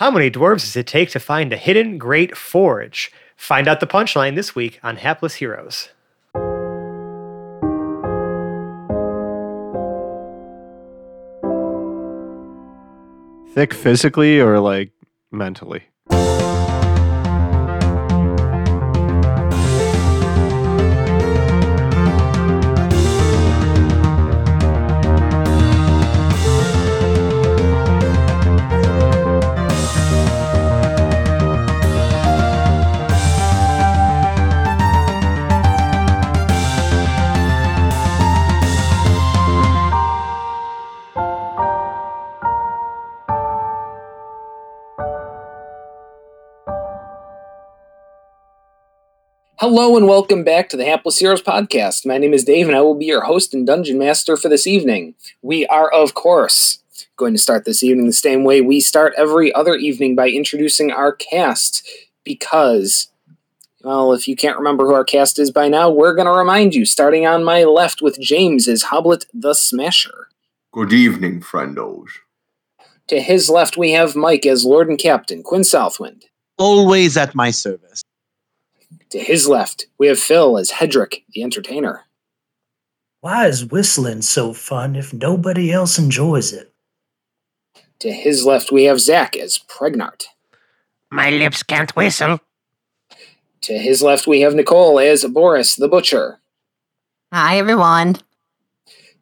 How many dwarves does it take to find a hidden great forge? Find out the punchline this week on Hapless Heroes. Thick physically or like mentally? Hello and welcome back to the Hapless Heroes podcast. My name is Dave and I will be your host and dungeon master for this evening. We are, of course, going to start this evening the same way we start every other evening by introducing our cast because, well, if you can't remember who our cast is by now, we're going to remind you. Starting on my left with James is Hoblet the Smasher. Good evening, friendos. To his left, we have Mike as Lord and Captain, Quinn Southwind. Always at my service. To his left, we have Phil as Hedrick, the entertainer. Why is whistling so fun if nobody else enjoys it? To his left, we have Zach as Pregnart. My lips can't whistle. To his left, we have Nicole as Boris the Butcher. Hi, everyone.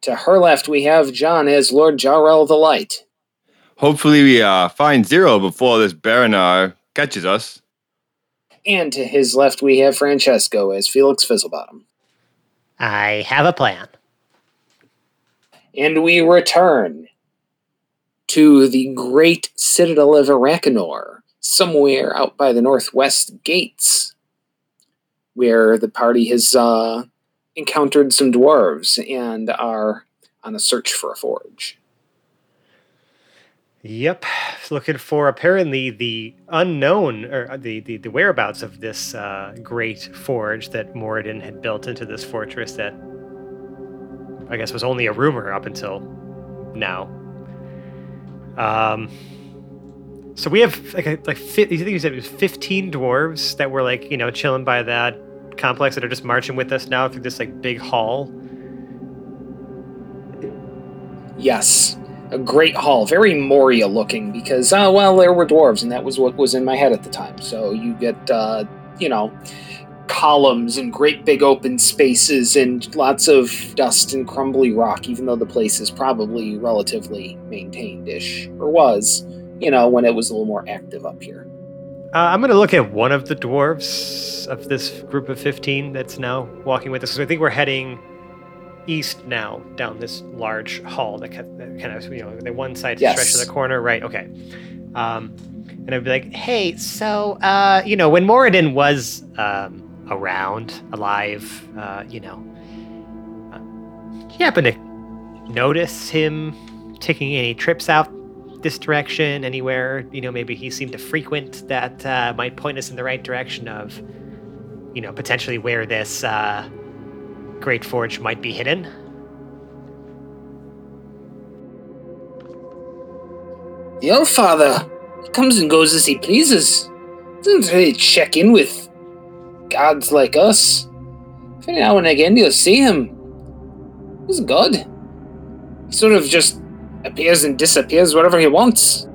To her left, we have John as Lord Jarrell the Light. Hopefully, we uh, find Zero before this Baronar catches us. And to his left, we have Francesco as Felix Fizzlebottom. I have a plan. And we return to the great citadel of Arakanor, somewhere out by the northwest gates, where the party has uh, encountered some dwarves and are on a search for a forge. Yep, looking for apparently the unknown or the the, the whereabouts of this uh, great forge that Moradin had built into this fortress that I guess was only a rumor up until now. Um, so we have like a, like you think you said it was fifteen dwarves that were like you know chilling by that complex that are just marching with us now through this like big hall. Yes, a great hall, very Moria looking because, uh, well, there were dwarves, and that was what was in my head at the time. So you get, uh, you know, columns and great big open spaces and lots of dust and crumbly rock, even though the place is probably relatively maintained ish, or was, you know, when it was a little more active up here. Uh, I'm going to look at one of the dwarves of this group of 15 that's now walking with us. So I think we're heading east now down this large hall that kind of, you know, the one side Yes. stretch to the corner. Right. Okay. Um, and I'd be like, hey, so, uh, you know, when Moradin was um, around, alive, uh, you know, uh, you happen to notice him taking any trips out this direction anywhere you know maybe he seemed to frequent that uh, might point us in the right direction of you know potentially where this uh, great forge might be hidden The old father, he comes and goes as he pleases. Doesn't really check in with gods like us. Every now and again you'll see him. He's God. He sort of just appears and disappears wherever he wants.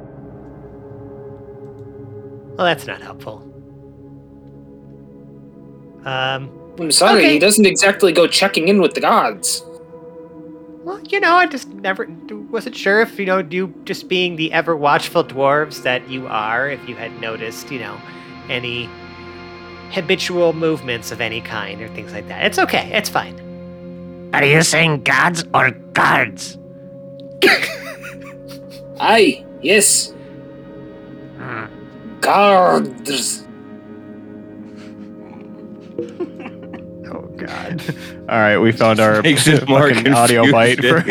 Well, that's not helpful. Um, I'm sorry, Okay. he doesn't exactly go checking in with the gods. well, you know, I just never wasn't sure if you know you just being the ever watchful dwarves that you are, if you had noticed, you know, any habitual movements of any kind or things like that. It's okay. It's fine. Are you saying gods or guards? Aye, yes. Hmm. Guards. God All right, we found our Makes it more fucking audio bite. For.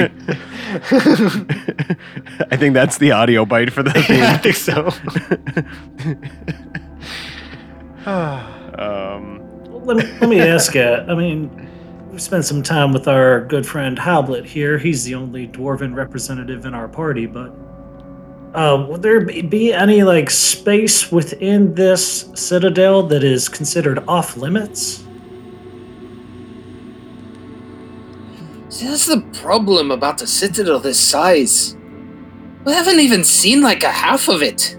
I think that's the audio bite for the yeah, i think so um, Let me, let me ask you. I mean, we've spent some time with our good friend Hoblet here. He's the only dwarven representative in our party, but Uh, will there be- be any like space within this citadel that is considered off limits? See, that's the problem about a citadel this size. We haven't even seen like a half of it.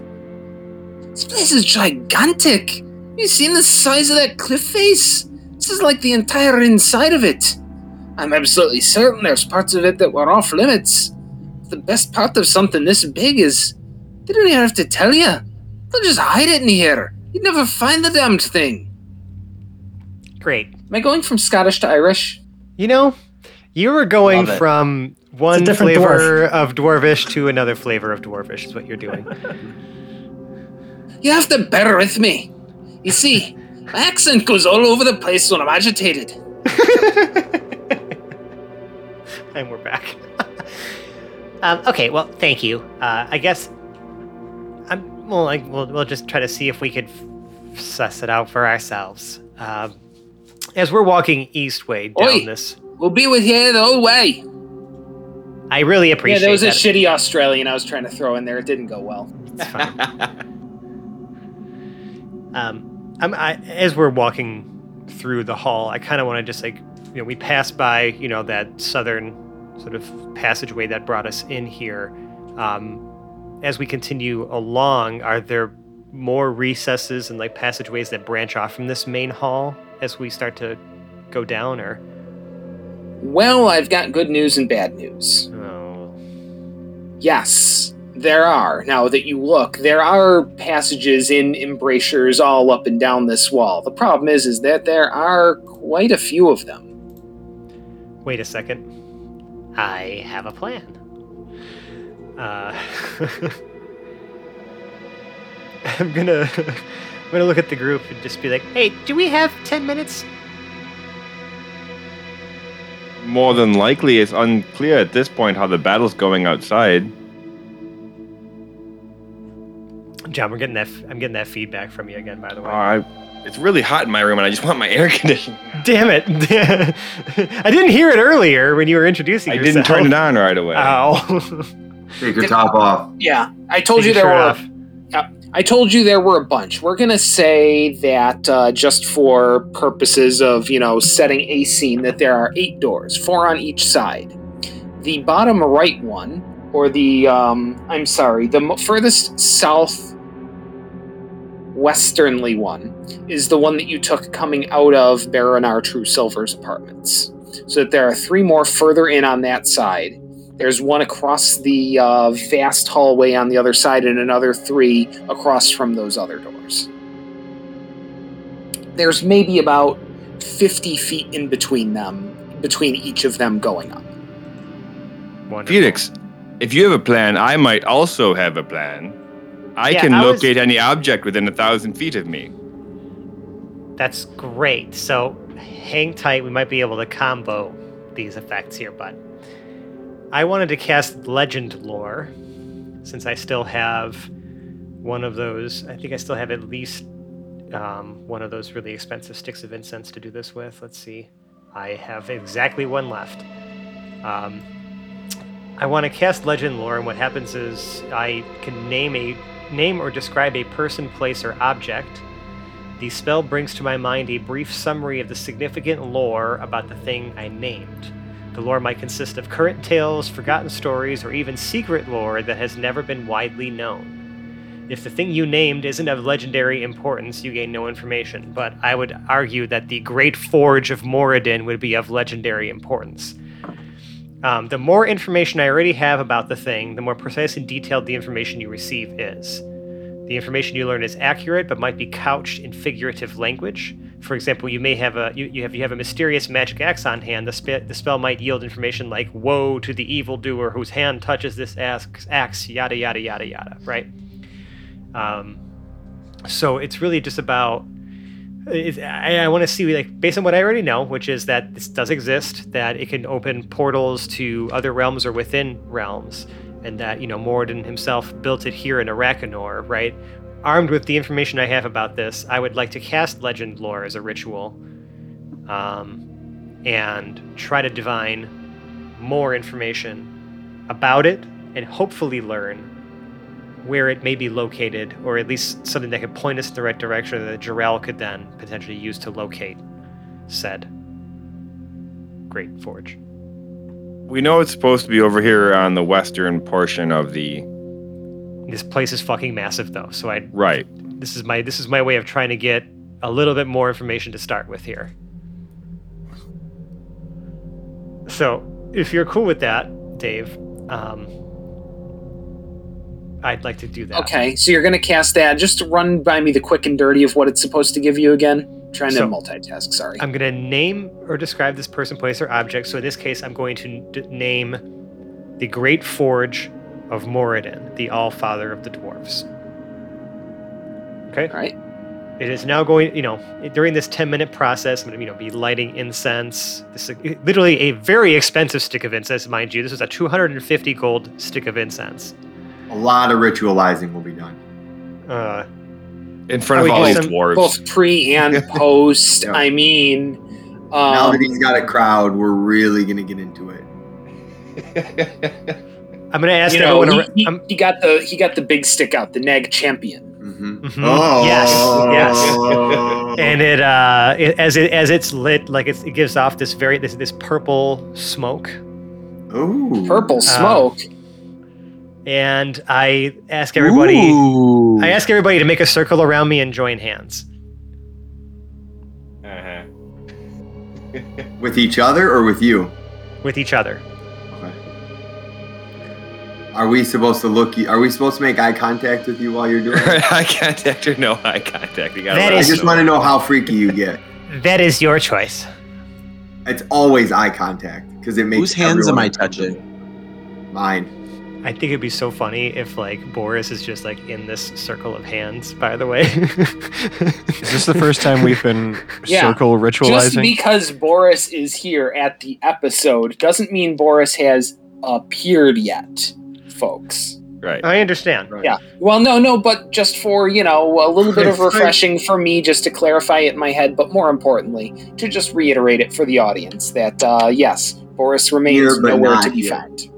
This place is gigantic. You seen the size of that cliff face? This is like the entire inside of it. I'm absolutely certain there's parts of it that were off limits. The best part of something this big is they don't even have to tell you. They'll just hide it in here. You'd never find the damned thing. Great. Am I going from Scottish to Irish? You know, you were going from one different flavor of dwarvish to another flavor of dwarvish. Is what you're doing. You have to bear with me. You see, my accent goes all over the place when I'm agitated. and we're back. um, okay, well, thank you. Uh, I guess I'm. Well, like, we'll we'll just try to see if we could f- suss it out for ourselves. Um, as we're walking eastway down Oi. this, We'll be with you the whole way. I really appreciate. Yeah, appreciate there was a shitty Australian I was trying to throw in there. It didn't go well. It's fine. um, I'm, I, as we're walking through the hall, I kind of want to just like, you know, we pass by, you know, that southern sort of passageway that brought us in here. Um, as we continue along, are there more recesses and like passageways that branch off from this main hall as we start to go down, or? Well, I've got good news and bad news. Oh, Yes, there are. Now that you look, there are passages in embrasures all up and down this wall. The problem is, is that there are quite a few of them. wait a second. I have a plan. Uh, I'm gonna I'm gonna look at the group and just be like, "Hey, do we have ten minutes?" More than likely, it's unclear at this point how the battle's going outside. John, we're getting that. f- I'm getting that feedback from you again, by the way. Oh, I, it's really hot in my room, and I just want my air conditioning. Damn it! I didn't hear it earlier when you were introducing I yourself. didn't turn it on right away. Ow! Take your top off. Yeah, I told Take you there shirt were. off. I told you there were a bunch. We're gonna say that uh, just for purposes of you know setting a scene, that there are eight doors, four on each side. The bottom right one, or the um, I'm sorry, the furthest south westernly one is the one that you took coming out of Baronar True Silver's apartments. So that there are three more further in on that side. There's one across the uh, vast hallway on the other side, and another three across from those other doors. There's maybe about 50 feet in between them, between each of them going up. Wonderful. Felix, if you have a plan, I might also have a plan. I Yeah, can I was- locate any object within a thousand feet of me. That's great. So hang tight. We might be able to combo these effects here, but I wanted to cast Legend Lore since I still have one of those. I think I still have at least um, one of those really expensive sticks of incense to do this with. Let's see. I have exactly one left. Um, I want to cast Legend Lore, and what happens is I can name a name or describe a person, place, or object. The spell brings to my mind a brief summary of the significant lore about the thing I named. The lore might consist of current tales, forgotten stories, or even secret lore that has never been widely known. If the thing you named isn't of legendary importance, you gain no information, but I would argue that the Great Forge of Moradin would be of legendary importance. Um, the more information I already have about the thing, the more precise and detailed the information you receive is. The information you learn is accurate, but might be couched in figurative language. For example, you may have a you, you have you have a mysterious magic axe on hand. The, spe- the spell might yield information like "Woe to the evildoer whose hand touches this axe, axe yada yada yada yada." Right. Um, so it's really just about. I, I want to see like based on what I already know, which is that this does exist, that it can open portals to other realms or within realms, and that you know Moradin himself built it here in Arakanor, right? Armed with the information I have about this, I would like to cast Legend Lore as a ritual, um, and try to divine more information about it, and hopefully learn where it may be located, or at least something that could point us in the right direction that Jarrell could then potentially use to locate said Great Forge. We know it's supposed to be over here on the western portion of the. This place is fucking massive, though, so I Right. this is my this is my way of trying to get a little bit more information to start with here. So, if you're cool with that, Dave, um, I'd like to do that. Okay, so you're going to cast that. Just run by me the quick and dirty of what it's supposed to give you again. trying to multitask. Sorry. I'm going to name or describe this person, place, or object. So in this case, I'm going to d- name the Great Forge of Moradin, the All Father of the Dwarves. Okay. All right. It is now going, you know, during this 10 minute process, I'm going to, you know, be lighting incense. This is literally a very expensive stick of incense, mind you. This is a 250 gold stick of incense. A lot of ritualizing will be done. Uh, In front of Oh, all these do dwarves. Both pre and post. Yeah. I mean, now um, that he's got a crowd, we're really gonna get into it. I'm going to ask you know, everyone. he, he, he got the he got the big stick out, the Nag Champa. Mm-hmm. Mhm. Oh, Yes, yes. and it uh it, as it as it's lit like it's, it gives off this very this this purple smoke Ooh. Purple smoke. and i ask everybody Ooh. i ask everybody to make a circle around me and join hands Uh-huh. With each other or with you? with each other Okay. Are we supposed to look? Are we supposed to make eye contact with you while you're doing it? eye contact or no eye contact? You gotta That I just want to know how freaky you get. that is your choice It's always eye contact because it makes. Whose hands am I touching? Mine. i think it'd be so funny if like boris is just like in this circle of hands by the way Is this the first time we've been Yeah. circle ritualizing? Just ritualizing? because Boris is here at the episode doesn't mean Boris has appeared yet, folks. Right. i understand Right. Yeah. Well, no, no, but just for, you know, a little bit of refreshing for me just to clarify it in my head, but more importantly, to just reiterate it for the audience that, uh, yes, Boris remains Here, nowhere to be here. found.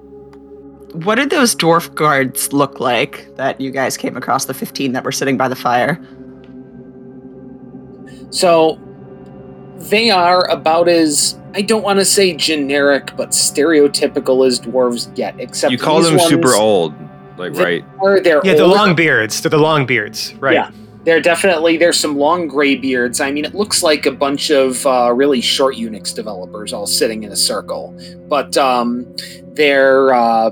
What did those dwarf guards look like that you guys came across the 15 that were sitting by the fire? So they are about as, I don't want to say generic, but stereotypical as dwarves get, except You call these them super old, like They- right? Are, they're yeah the older. long beards they're the long beards right Yeah. They're definitely there's some long gray beards. I mean, it looks like a bunch of uh, really short Unix developers all sitting in a circle. But um, their uh,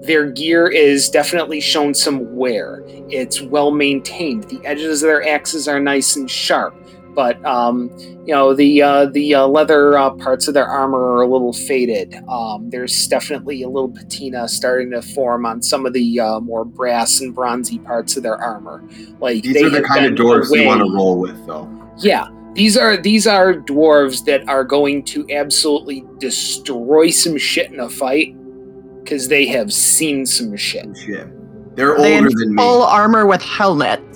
their gear is definitely shown some wear. It's well maintained. The edges of their axes are nice and sharp. But um, you know the uh, the uh, leather uh, parts of their armor are a little faded. Um, there's definitely a little patina starting to form on some of the uh, more brass and bronzy parts of their armor. Like These they are the kind of been dwarves you want to roll with, though. Yeah, these are these are dwarves that are going to absolutely destroy some shit in a fight because they have seen some shit. Shit. They're Are they older than me. full armor with helmets.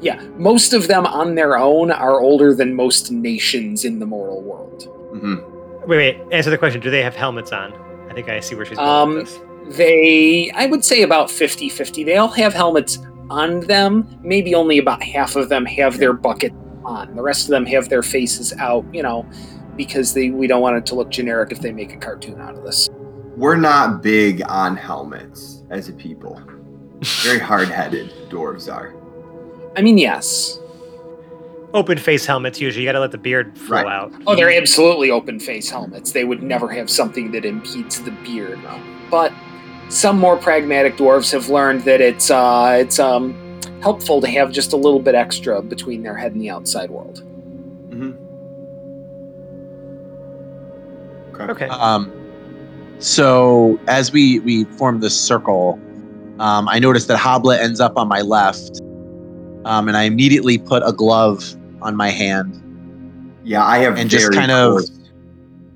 Yeah, most of them on their own are older than most nations in the mortal world. Mm-hmm. wait wait answer the question do they have helmets on i think i see where she's going Um, with this They, I would say about 50 50. They all have helmets on them. Maybe only about half of them have their bucket on. The rest of them have their faces out, you know, because they we don't want it to look generic if they make a cartoon out of this. We're not big on helmets as a people. Very hard-headed dwarves are. I mean, yes. open face helmets usually you gotta let the beard flow Right. out Oh, they're absolutely open face helmets. They would never have something that impedes the beard. But some more pragmatic dwarves have learned that it's uh, it's um, helpful to have just a little bit extra between their head and the outside world. hmm okay Um, so as we we form this circle, um, I noticed that Hoblet ends up on my left, um, and I immediately put a glove on my hand, Yeah, I have And just very kind of- coarse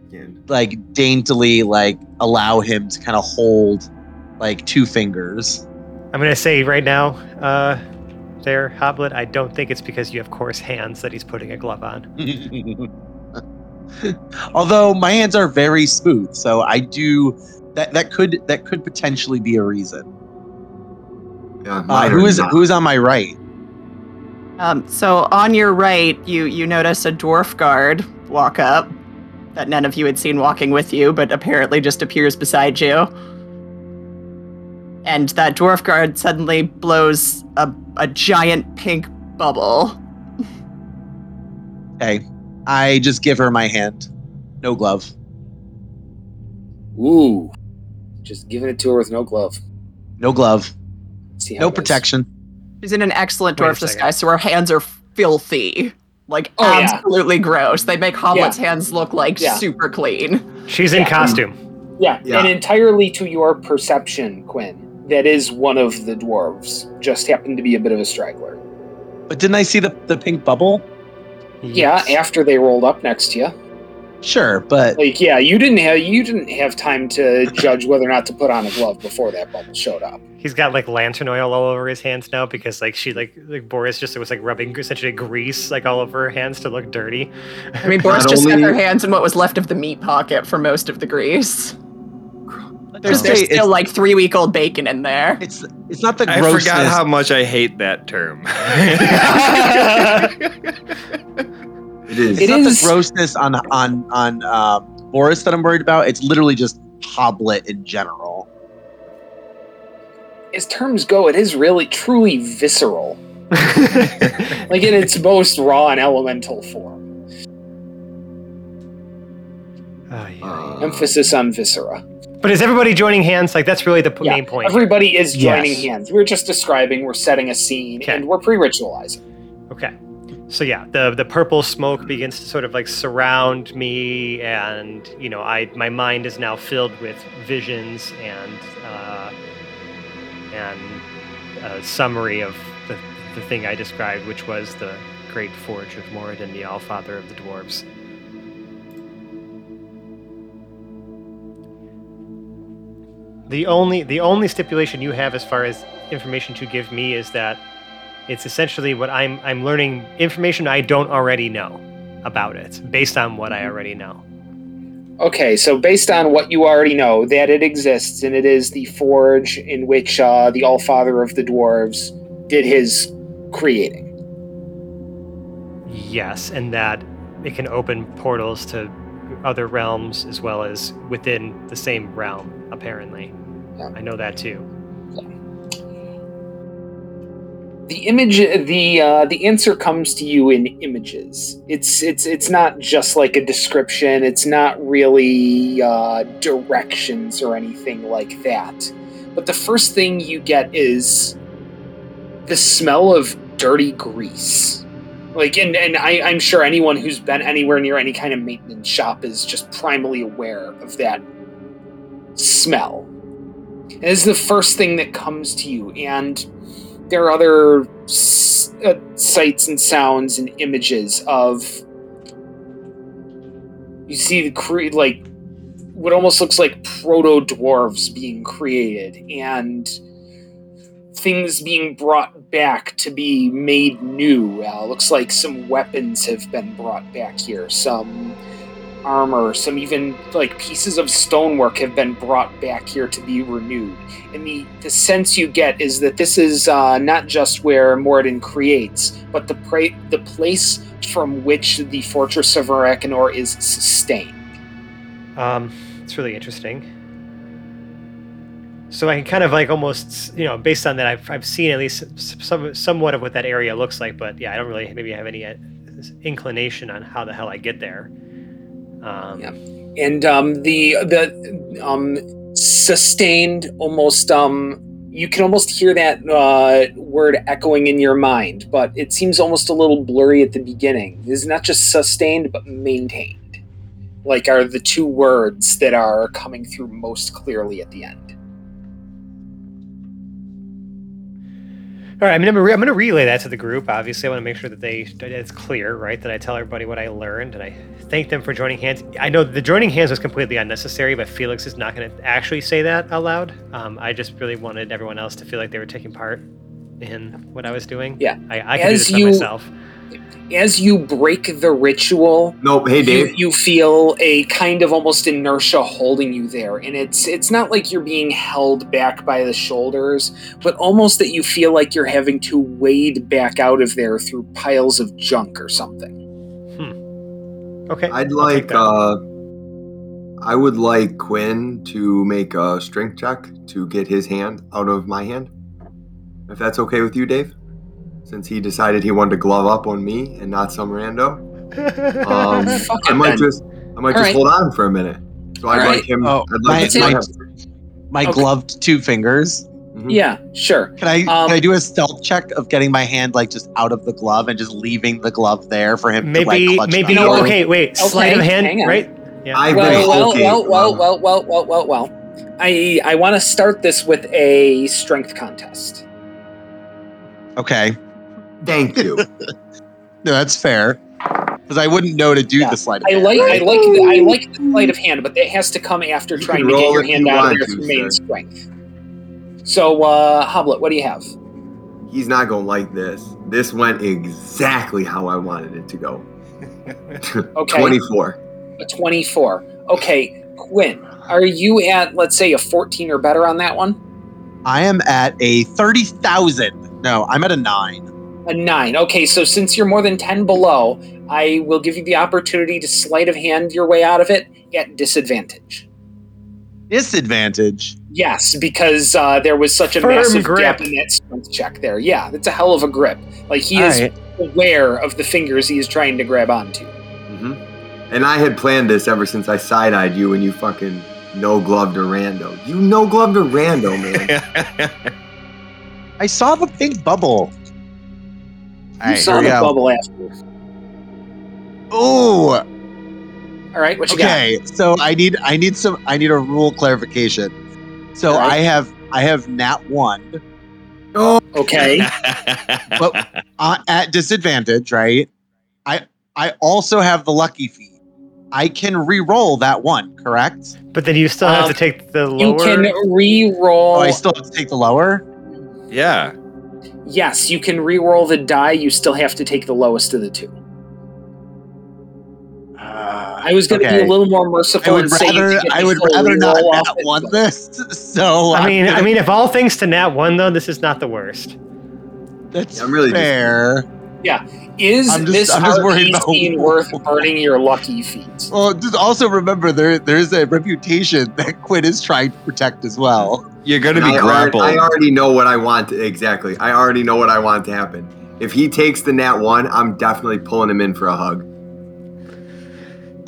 skin. like daintily, like allow him to kind of hold like two fingers. i'm gonna say right now uh there hoblet i don't think it's because you have coarse hands that he's putting a glove on Although my hands are very smooth, so I do that. That could that could potentially be a reason. Yeah, Uh, mine who are is not. who's on my right? Um, so on your right, you you notice a dwarf guard walk up that none of you had seen walking with you, but apparently just appears beside you. And that dwarf guard suddenly blows a, a giant pink bubble. Hey, I just give her my hand, no glove. Ooh. Just giving it to her with no glove. No glove, See no protection. She's in an excellent Wait a dwarf disguise, so her hands are filthy. Like Oh, yeah. absolutely gross. They make Hoblet's hands look like Yeah. super clean. She's in Yeah. costume. Yeah, Yeah. and entirely to your perception, Quinn. That is one of the dwarves. Just happened to be a bit of a straggler. But didn't I see the, the pink bubble? Yeah, after they rolled up next to you. Sure, but Like, yeah, you didn't have you didn't have time to judge whether or not to put on a glove before that bubble showed up. He's got like lantern oil all over his hands now because like she like like Boris just was like rubbing essentially grease like all over her hands to look dirty. I mean, Boris Not just had her hands in what was left of the meat pocket for most of the grease. There's, Just there's still it's- like three week old bacon in there. it's it's not the I grossness. forgot how much I hate that term. It is. It not is- the grossness on on on uh, Boris that I'm worried about. It's literally just Hoblet in general. As terms go, it is really truly visceral. Like in its most raw and elemental form. Oh, yeah. Uh, Emphasis on viscera. But is everybody joining hands? Like that's really the p- Yeah, main point. Everybody is joining Yes. hands. We're just describing, we're setting a scene, Okay. and we're pre-ritualizing. Okay. So yeah, the the purple smoke begins to sort of like surround me, and you know, I my mind is now filled with visions and uh, and a summary of the the thing I described, which was the great forge of Moradin, the Allfather of the dwarves. The only the only stipulation you have as far as information to give me is that it's essentially what I'm I'm learning information I don't already know about it based on what I already know. Okay, so based on what you already know, that it exists, and it is the forge in which uh, the Allfather of the Dwarves did his creating. Yes, and that it can open portals to other realms as well as within the same realm apparently. Yeah. I know that too. The image, the uh, the answer comes to you in images. It's it's it's not just like a description. It's not really uh, directions or anything like that. But the first thing you get is the smell of dirty grease. Like, and, and I, I'm sure anyone who's been anywhere near any kind of maintenance shop is just primally aware of that smell. It is the first thing that comes to you, and there are other s- uh, sights and sounds and images of. You see the cre- like what almost looks like proto dwarves being created, and things being brought back to be made new. Uh, looks like some weapons have been brought back here. Some armor, some even like pieces of stonework have been brought back here to be renewed. And the, the sense you get is that this is uh, not just where Moradin creates, but the pra- the place from which the fortress of Arakanor is sustained. Um, it's really interesting. So I can kind of like almost, you know, based on that, I've, I've seen at least some, somewhat of what that area looks like, but yeah, I don't really maybe have any uh, inclination on how the hell I get there. Um, Yeah. and um, the the um, sustained almost um, you can almost hear that uh, word echoing in your mind, but it seems almost a little blurry at the beginning. It's not just sustained, but maintained. Like are the two words that are coming through most clearly at the end. All right, I'm gonna re- I'm gonna relay that to the group. Obviously, I want to make sure that they it's clear, right? That I tell everybody what I learned, and I thank them for joining hands. I know the joining hands was completely unnecessary, but Felix is not going to actually say that out loud. Um, I just really wanted everyone else to feel like they were taking part in what I was doing. Yeah. I, I can do As this by you- myself. as you break the ritual, Nope. Hey, you, Dave. you feel a kind of almost inertia holding you there, and it's it's not like you're being held back by the shoulders, but almost that you feel like you're having to wade back out of there through piles of junk or something. Okay. I'd like. uh I would like Quinn to make a strength check to get his hand out of my hand. If that's okay with you, Dave. Since he decided he wanted to glove up on me and not some rando. Um, Fuck I might then. just I might All just right. hold on for a minute. So I'd All like him. Oh, I'd like to my, my Okay. gloved two fingers. Yeah, sure. Can I Um, can I do a stealth check of getting my hand like just out of the glove and just leaving the glove there for him to maybe like maybe back know over? okay wait sleight of hand right yeah I've been Well, well, well, well, um, well, well, well, well, well. I I want to start this with a strength contest. Okay, Thank you. no, that's fair. Because I wouldn't know to do Yeah, the sleight of I like I like the, I like the sleight of hand, but that has to come after You trying to get roll your hand you out of want there through main strength. So, uh, Hoblet, what do you have? He's not gonna like this. This went exactly how I wanted it to go. Okay. Twenty-four. A twenty-four. Okay, Quinn, are you at let's say a fourteen or better on that one? I am at a thirty thousand. No, I'm at a nine. A nine. Okay, so since you're more than ten below, I will give you the opportunity to sleight of hand your way out of it at disadvantage. Disadvantage. Yes, because uh, there was such a Firm massive grip. gap in that strength check there. Yeah, that's a hell of a grip. Like he All is right. aware of the fingers he is trying to grab onto. hmm And I had planned this ever since I side-eyed you when you fucking no gloved or rando. You no gloved or rando, man. I saw the pink bubble. You Alright, saw the go. bubble after. Ooh, All right, what you okay. So I need I need some I need a rule clarification. So All right. I have I have nat one got? Okay. But uh, at disadvantage, right? I I also have the lucky feat. I can re-roll that one, correct? but then you still have Um, to take the lower. you can re-roll. Oh, I still have to take the lower. Yeah. yes, you can re-roll the die. You still have to take the lowest of the two. Uh, I was going to be a little more I merciful would and say you rather could I would rather not re-roll nat one this. So I mean, I gonna- mean, if all things to nat one though, this is not the worst. that's I'm really just- fair. Is I'm just- this I'm just worried about- scene worth burning your lucky feat? Well, just also remember there there's a reputation that Quinn is trying to protect as well. You're going to be I, already, grappled. I already know what I want to, exactly. I already know what I want to happen. If he takes the nat one, I'm definitely pulling him in for a hug.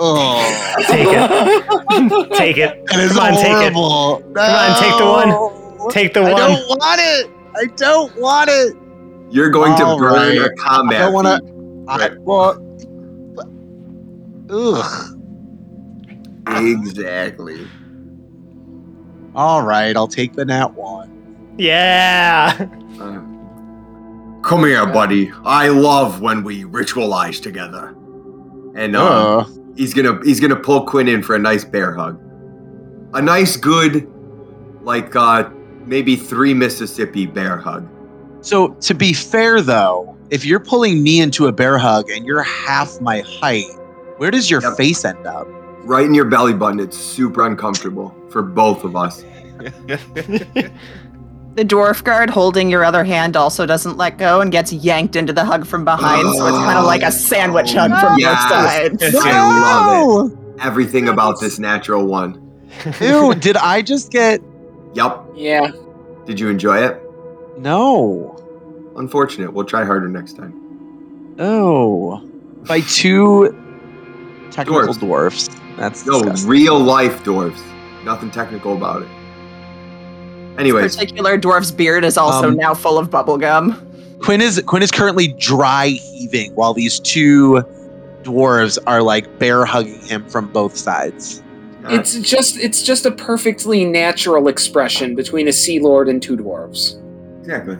Oh, Take it. Take it. that is Come on, take it. horrible. Come on, take the one. Take the one. I don't want it. I don't want it. You're going to burn right. a combat. I don't wanna- I Right. well, ugh. Exactly. All right, I'll take the nat one. Yeah. Uh, come here, buddy. I love when we ritualize together. And uh, Uh, he's gonna he's gonna pull Quinn in for a nice bear hug. A nice, good, like uh maybe three Mississippi bear hug. So to be fair though, if you're pulling me into a bear hug and you're half my height, where does your Yep. face end up? Right in your belly button. It's super uncomfortable for both of us. The dwarf guard holding your other hand also doesn't let go and gets yanked into the hug from behind, so it's kind of like a oh, sandwich hug from Yes. both sides. I love it. Everything about this natural one. Ew, did I just get Yup. yeah. Did you enjoy it? no? Unfortunate. We'll try harder next time. Oh, by two technical dwarfs. That's No, disgusting. real life dwarfs. Nothing technical about it. Anyway, Particular dwarf's beard is also Um, now full of bubblegum. Quinn is Quinn is currently dry heaving while these two dwarves are like bear hugging him from both sides. It's just it's just a perfectly natural expression between a sea lord and two dwarves. exactly.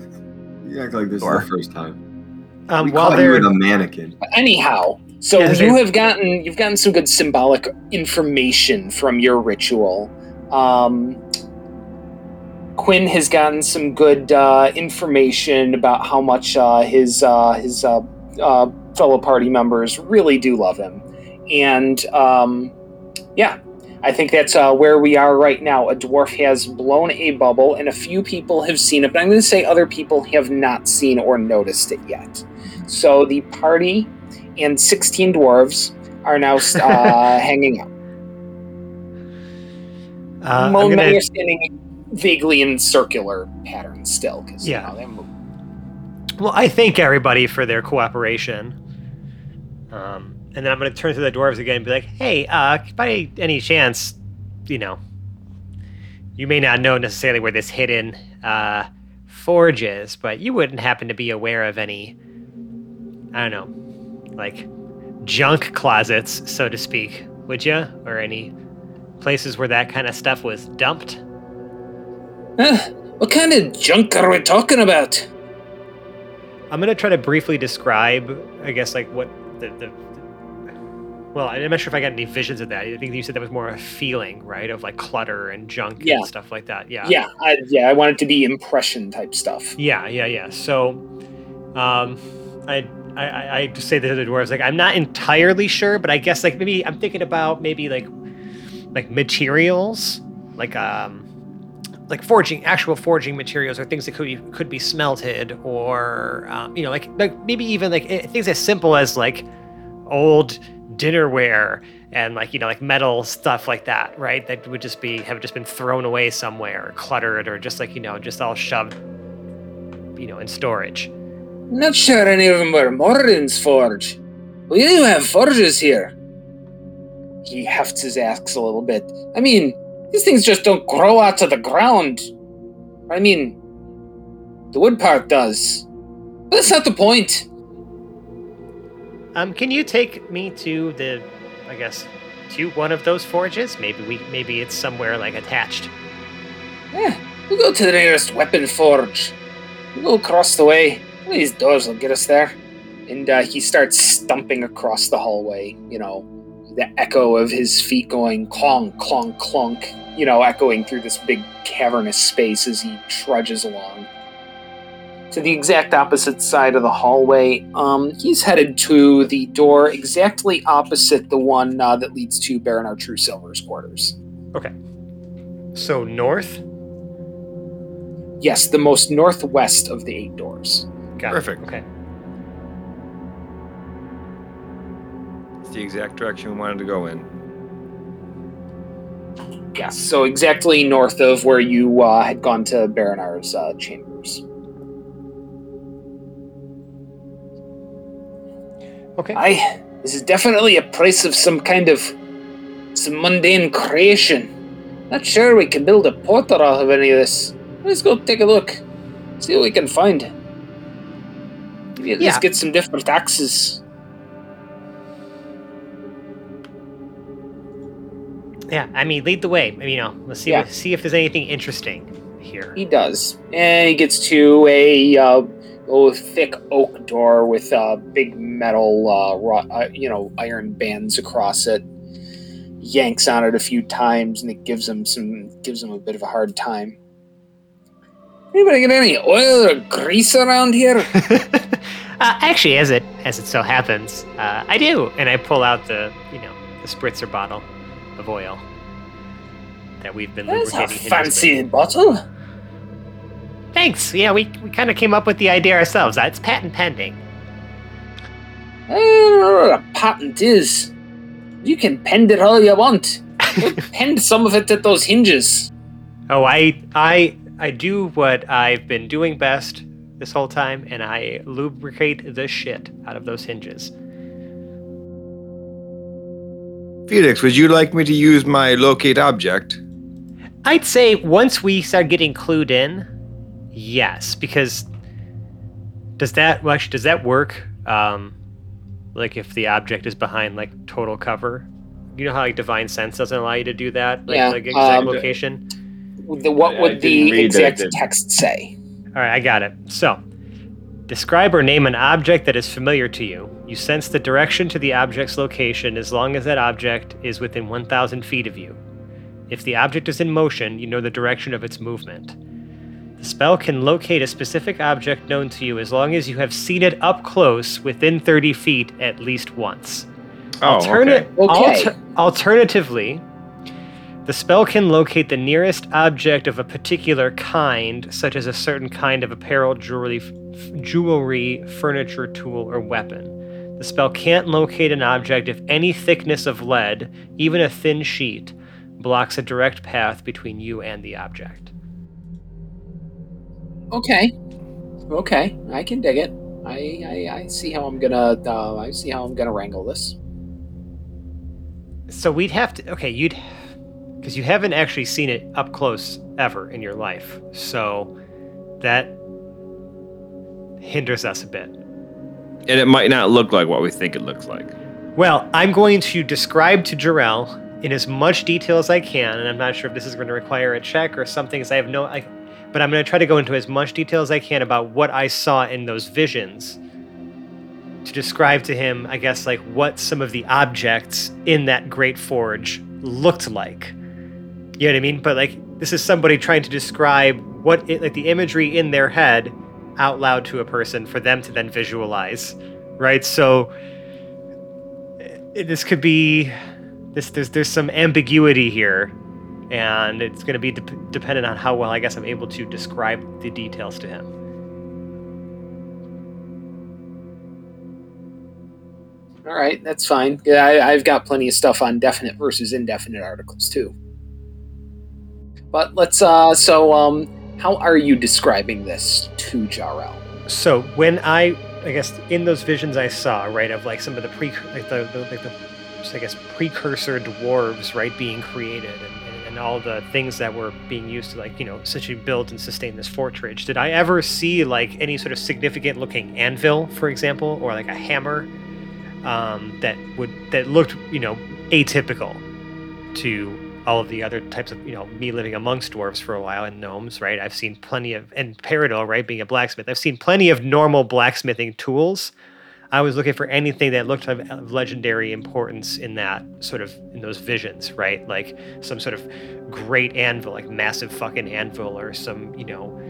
You act like this Sure. is the first time. Um, we while caught you they're in a mannequin. Anyhow, so Yeah, you have gotten you've gotten some good symbolic information from your ritual. Um, Quinn has gotten some good uh, information about how much uh, his uh, his uh, uh, fellow party members really do love him, and um, yeah, I think that's uh, where we are right now. A dwarf has blown a bubble, and a few people have seen it, but I'm going to say other people have not seen or noticed it yet. So the party and 16 dwarves are now uh, hanging out. Uh, Mo- I'm many gonna, are standing vaguely in circular patterns still, because Yeah. you know, they move. well, I thank everybody for their cooperation. Um, and then I'm going to turn to the dwarves again and be like, hey, uh, by any chance, you know, you may not know necessarily where this hidden uh, forge is, but you wouldn't happen to be aware of any, I don't know, like junk closets, so to speak, would you? Or any places where that kind of stuff was dumped? Huh, what kind of junk are we talking about? I'm gonna try to briefly describe, I guess, like what the, the well, I'm not sure if I got any visions of that. I think you said that was more a feeling, right, of like clutter and junk Yeah. and stuff like that. Yeah. Yeah, I, yeah, I want it to be impression type stuff. Yeah, yeah, yeah. So, um, I, I, I- I just say to the dwarves, like, I'm not entirely sure, but I guess like maybe I'm thinking about maybe like, like materials, like um, like forging, actual forging materials, or things that could be, could be smelted, or um, you know, like like maybe even like eh, things as simple as like old dinnerware and like you know like metal stuff like that right that would just be have just been thrown away somewhere or cluttered or just like you know just all shoved you know in storage Not sure any of them were Morin's forge. We do have forges here. He hefts his axe a little bit. I mean, these things just don't grow out of the ground. I mean, the wood part does. But that's not the point. Um can you take me to the i guess to one of those forges maybe we maybe it's somewhere like attached Eh, we'll go to the nearest weapon forge. We'll go across the way. One of these doors will get us there. And uh, he starts stumping across the hallway, you know, the echo of his feet going clonk, clonk, clonk, you know, echoing through this big cavernous space as he trudges along. To the exact opposite side of the hallway, um, he's headed to the door exactly opposite the one uh, that leads to Baron True Silver's quarters. Okay. So north Yes, the most northwest of the eight doors. Got it. Perfect. okay It's the exact direction we wanted to go in. Yes, so exactly north of where you uh, had gone to Baronar's uh, chambers. Okay Aye, this is definitely a place of some kind of some mundane creation. Not sure we can build a portal out of any of this. Let's go take a look. See what we can find. Maybe at least get some different axes. yeah i mean lead the way you know let's see Yeah. see if there's anything interesting here He does, and he gets to a uh, oh, thick oak door with uh, big metal, uh, ro- uh, you know, iron bands across it. Yanks on it a few times, and it gives him some gives him a bit of a hard time. Anybody get any oil or grease around here? uh, actually, as it as it so happens, uh, I do, and I pull out the you know the spritzer bottle of oil that we've been That's a fancy bottle. Thanks. Yeah, we we kind of came up with the idea ourselves. Uh, it's patent pending. I what a patent is. You can pend it all you want. We'll pend some of it at those hinges. Oh, I I I do what I've been doing best this whole time, and I lubricate the shit out of those hinges. Felix, would you like me to use my locate object? I'd say once we start getting clued in, yes, because does that well actually does that work? Um, like if the object is behind like total cover, you know how like divine sense doesn't allow you to do that, like, Yeah, like exact um, location. The, what I- I would didn't the exact did- text say? All right, I got it. So, describe or name an object that is familiar to you. You sense the direction to the object's location as long as that object is within 1,000 feet of you. If the object is in motion, you know the direction of its movement. The The spell can locate a specific object known to you as long as you have seen it up close within 30 feet at least once. Oh, Alterna- okay. Okay. alter- alternatively, the spell can locate the nearest object of a particular kind, such as a certain kind of apparel, jewelry, f- jewelry, furniture, tool, or weapon. The spell can't locate an object if any thickness of lead, even a thin sheet, blocks a direct path between you and the object. Okay. Okay, I can dig it. I, I, I see how I'm gonna uh, I see how I'm gonna wrangle this. So we'd have to okay, you'd because you haven't actually seen it up close ever in your life. So that hinders us a bit. And it might not look like what we think it looks like. Well, I'm going to describe to Jarrell in as much detail as I can, and I'm not sure if this is going to require a check or something, because I have no. I, but I'm going to try to go into as much detail as I can about what I saw in those visions to describe to him, I guess, like what some of the objects in that great forge looked like. You know what I mean? But like, this is somebody trying to describe what, it, like, the imagery in their head out loud to a person for them to then visualize, right? So it- this could be this there's there's some ambiguity here and it's going to be dep dependent on how well i guess i'm able to describe the details to him All right, that's fine. Yeah, I, I've got plenty of stuff on definite versus indefinite articles too. But let's. uh So, um, how are you describing this to Jarrell? so when i i guess in those visions i saw right of like some of the pre like the, the like the i guess precursor dwarves right being created and, and, all the things that were being used to like you know essentially build and sustain this fortress. Did i ever see like any sort of significant looking anvil for example or like a hammer um, that would that looked you know atypical to all of the other types of you know me living amongst dwarves for a while and gnomes right? I've seen plenty of and peridot right being a blacksmith i've seen plenty of normal blacksmithing tools i was looking for anything that looked of legendary importance in that sort of in those visions right like some sort of great anvil like massive fucking anvil or some you know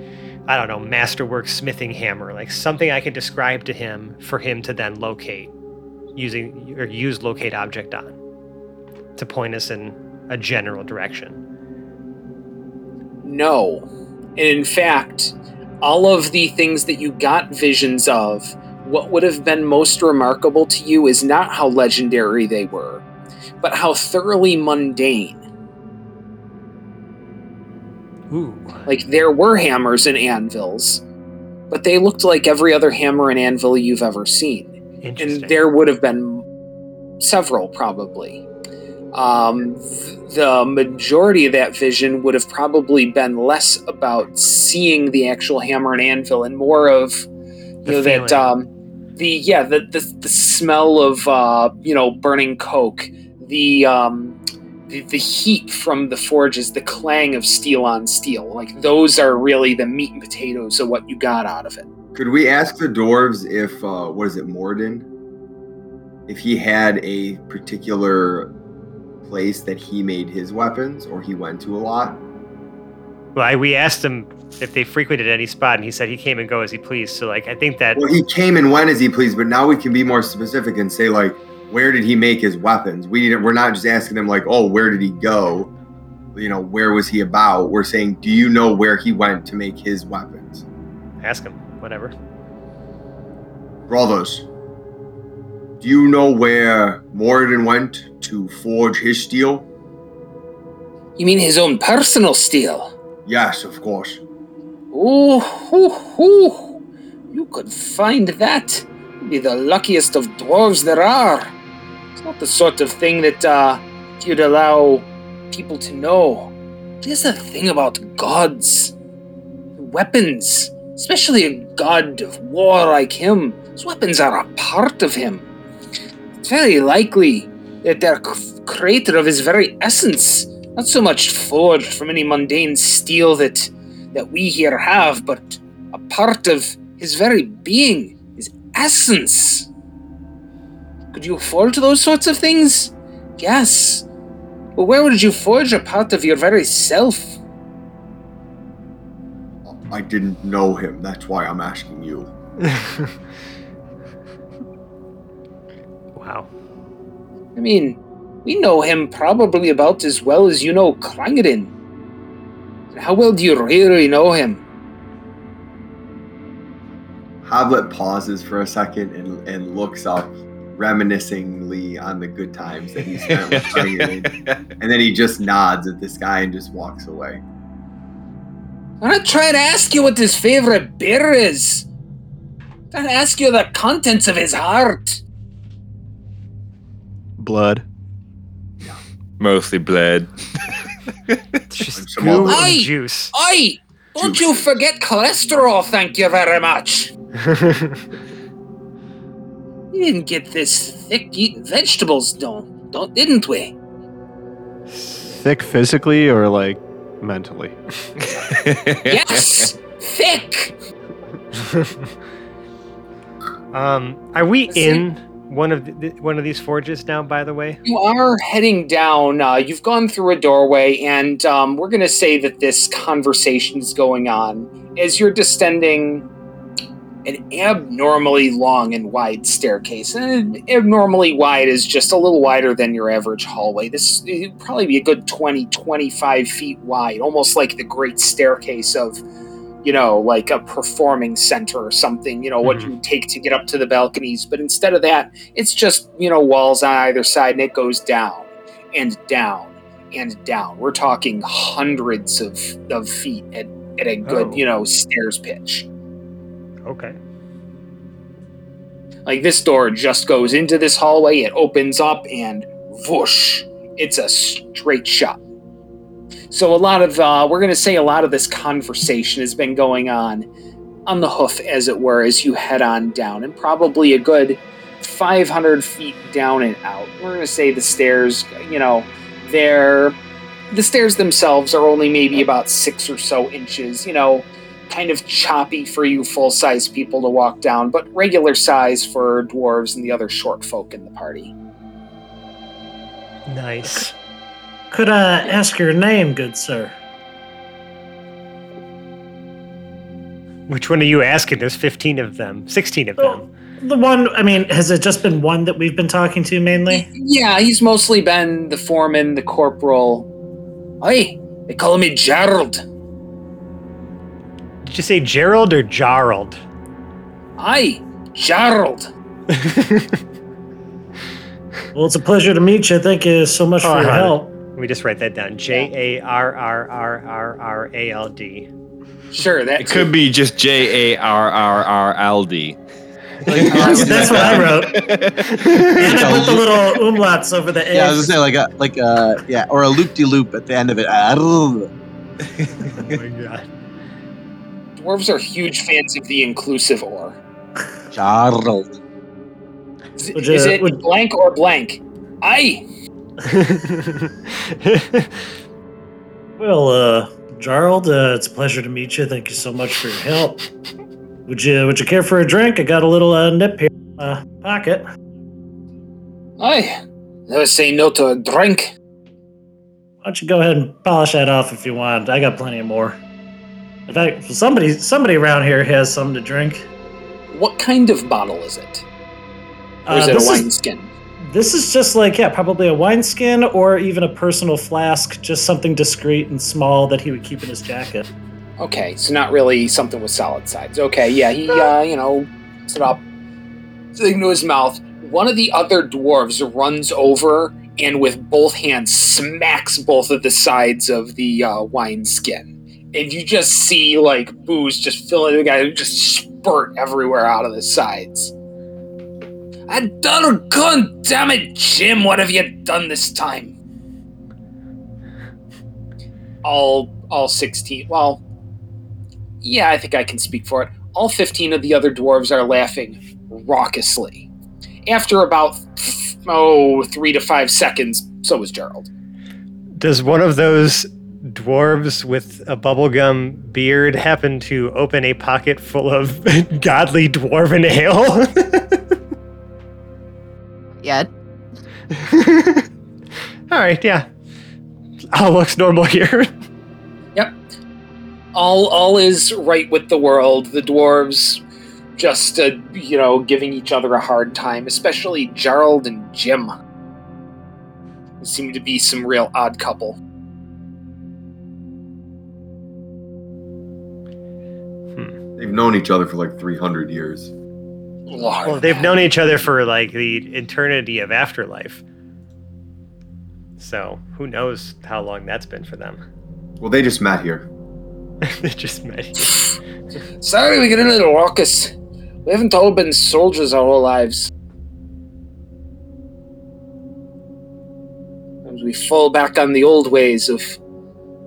i don't know masterwork smithing hammer like something i can describe to him for him to then locate using or use locate object on to point us in a general direction. No. And in fact, all of the things that you got visions of, what would have been most remarkable to you is not how legendary they were, but how thoroughly mundane. Ooh. Like there were hammers and anvils, but they looked like every other hammer and anvil you've ever seen. Interesting. And there would have been several probably. Um, th- the majority of that vision would have probably been less about seeing the actual hammer and anvil and more of you The know that um, the yeah the, the the smell of uh, you know burning coke, the um, the, the heat from the forges, the clang of steel on steel. Like those are really the meat and potatoes of what you got out of it. Could we ask the dwarves if uh, what is it, Moradin? If he had a particular place that he made his weapons, or he went to a lot? Well, I, we asked him if they frequented any spot, and he said he came and go as he pleased. So, like, I think that Well, he came and went as he pleased, but now we can be more specific and say like, where did he make his weapons? We didn't. We're not just asking them like, oh, where did he go? You know, where was he about? We're saying, do you know where he went to make his weapons, ask him, whatever. brothers? Do you know where Moradin went to forge his steel? You mean his own personal steel? Yes, of course. Ooh. You could find that. Be the luckiest of dwarves there are. It's not the sort of thing that uh, you'd allow people to know. There's a thing about gods weapons, especially a god of war like him. His weapons are a part of him. It's very likely that they're c- created of his very essence, not so much forged from any mundane steel that that we here have, but a part of his very being, his essence. Could you forge those sorts of things? Yes. But where would you forge a part of your very self? I didn't know him. That's why I'm asking you. wow. I mean, we know him probably about as well as you know Krangren. How well do you really know him? Hoblet pauses for a second and, and looks up reminiscingly on the good times that he spent with Krangren. And then he just nods at this guy and just walks away. I'm not trying to ask you what his favorite beer is. I'm trying to ask you the contents of his heart. Blood. Mostly bled. It's just And goo and juice. Oi! Don't you forget cholesterol, thank you very much. We didn't get this thick eating vegetables, don't, don't didn't we? Thick physically or like mentally? Yes! thick! um, are we Let's in one of the, one of these forges now? By the way. You are heading down. Uh, you've gone through a doorway, and um, we're going to say that this conversation is going on as you're descending an abnormally long and wide staircase. And abnormally wide is just a little wider than your average hallway. This would probably be a good 20, 25 feet wide, almost like the great staircase of, you know, like a performing center or something, you know, what Mhm. you take to get up to the balconies. But instead of that, it's just, you know, walls on either side and it goes down and down and down. We're talking hundreds of, of feet at, at a good, Oh. you know, stairs pitch. Okay. Like this door just goes into this hallway, it opens up, and whoosh, it's a straight shot. So a lot of uh, we're gonna say a lot of this conversation has been going on on the hoof, as it were, as you head on down, and probably a good 500 feet down and out. We're gonna say the stairs, you know, they're the stairs themselves are only maybe about six or so inches, you know, kind of choppy for you full size people to walk down, but regular size for dwarves and the other short folk in the party. Nice. Could I ask your name, good sir? Which one are you asking? There's 15 of them. 16 of Oh, them. the one, I mean, has it just been one that we've been talking to mainly? Yeah, he's mostly been the foreman, the corporal. Hey, they call me Gerald. Did you say Gerald or Jarald? Hi, Gerald. Well, it's a pleasure to meet you. Thank you so much Oh, for your I- help. Let me just write that down. J A R R R R R A L D. Sure, that It could be just J A R R R L D. That's, that's what I wrote. And I put the little umlauts over the Yeah, I was gonna say like a like a yeah, or a loop de loop at the end of it. Oh my god. dwarves are huge fans of the inclusive or. Charles. Is, is it would- blank or blank? Aye. Well, uh, Gerald, uh, it's a pleasure to meet you. Thank you so much for your help. Would you Would you care for a drink? I got a little uh, nip here in my pocket. I Never say no to a drink. Why don't you go ahead and polish that off if you want? I got plenty more. In fact, somebody somebody around here has something to drink. What kind of bottle is it? Or is Uh, it a this is- wineskin? This is just like yeah, probably a wineskin or even a personal flask, just something discreet and small that he would keep in his jacket. Okay, so not really something with solid sides. Okay, yeah, he, uh, you know, it up, thing to his mouth. One of the other dwarves runs over and with both hands smacks both of the sides of the uh, wine skin. And you just see, like, booze just filling the guy, just spurt everywhere out of the sides. I doggone damn it, Jim, what have you done this time? All, all 16, well, yeah, I think I can speak for it. All 15 of the other dwarves are laughing raucously. After about, oh, three to five seconds, so was Gerald. Does one of those dwarves with a bubblegum beard happen to open a pocket full of godly dwarven ale? Yet. All right, yeah. All looks normal here. Yep. All all is right with the world. The dwarves just uh, you know giving each other a hard time, especially Gerald and Jim. They seem to be some real odd couple. They've known each other for like 300 years. Lord, Well, they've known each other for like the eternity of afterlife. So who knows how long that's been for them? Well, they just met here. they just met. Sorry, we get a little raucous. We haven't all been soldiers our whole lives. Sometimes we fall back on the old ways of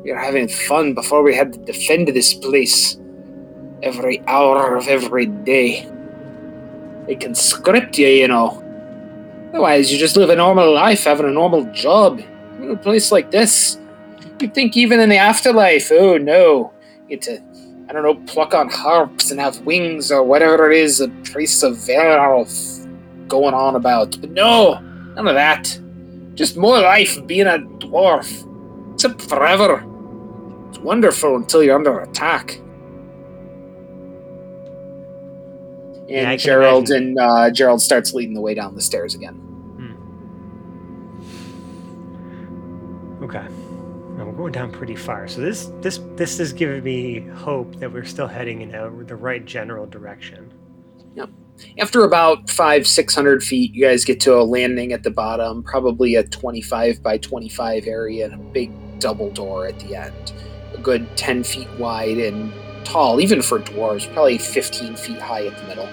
we were having fun before we had to defend this place every hour of every day. They can script you, you know. Otherwise, you just live a normal life, having a normal job. In a place like this, you'd think even in the afterlife, oh no, you get to I don't know, pluck on harps and have wings or whatever it is the priests of Valar going on about. But no, none of that. Just more life being a dwarf. Except forever. It's wonderful until you're under attack. And Yeah, Gerald imagine. and uh, Gerald starts leading the way down the stairs again. Okay. Now, we're going down pretty far. So this this this is giving me hope that we're still heading in a, the right general direction. Yep. After about five, six hundred feet, you guys get to a landing at the bottom, probably a 25 by 25 area, and a big double door at the end. A good 10 feet wide and tall, even for dwarves, probably 15 feet high at the middle.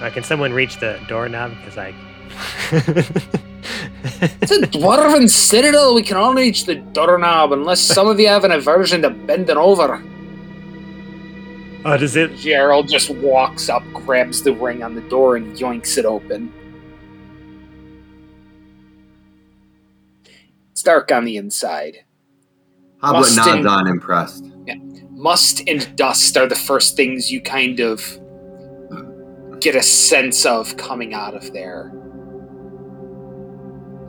Uh, can someone reach the doorknob? Because I. It's a dwarven citadel. We can all reach the doorknob unless some of you have an aversion to bending over. oh, does it? Gerald just walks up, grabs the ring on the door, and yoinks it open. It's dark on the inside. Hoblet Must nods in- on, impressed. Must and dust are the first things you kind of get a sense of coming out of there.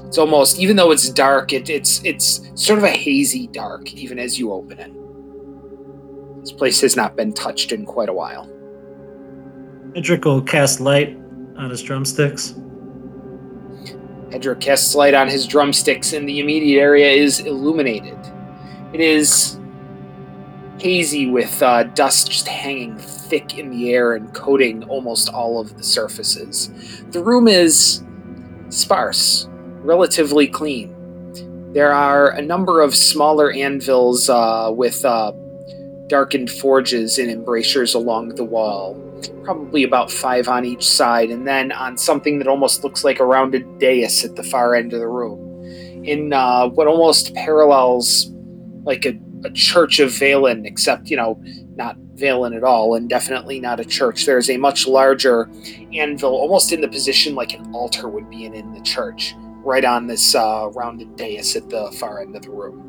It's almost, even though it's dark, it, it's it's sort of a hazy dark, even as you open it. This place has not been touched in quite a while. Edric will cast light on his drumsticks. Edric casts light on his drumsticks, and the immediate area is illuminated. It is hazy with uh, dust just hanging thick in the air and coating almost all of the surfaces. The room is sparse, relatively clean. There are a number of smaller anvils uh, with uh, darkened forges and embrasures along the wall, probably about five on each side, and then on something that almost looks like a rounded dais at the far end of the room. In uh, what almost parallels like a, a church of Valen, except, you know, not Valen at all, and definitely not a church. There's a much larger anvil, almost in the position like an altar would be in, in the church, right on this uh, rounded dais at the far end of the room.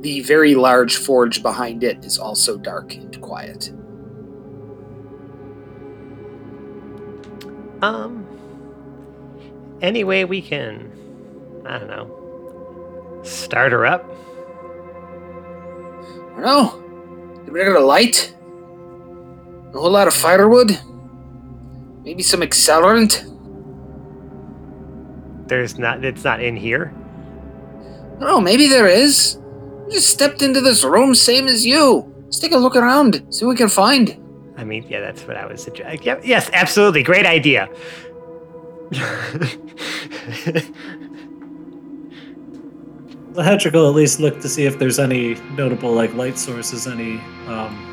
The very large forge behind it is also dark and quiet. Um. Any way we can, I don't know, start her up. Don't know. Did we get a light? A whole lot of firewood? Maybe some accelerant? There's not. It's not in here. I maybe there is. We just stepped into this room, same as you. Let's take a look around, see what we can find. I mean, yeah, that's what I was suggesting. Yep, yes, absolutely, great idea. The Hedrick will at least look to see if there's any notable like light sources, any um,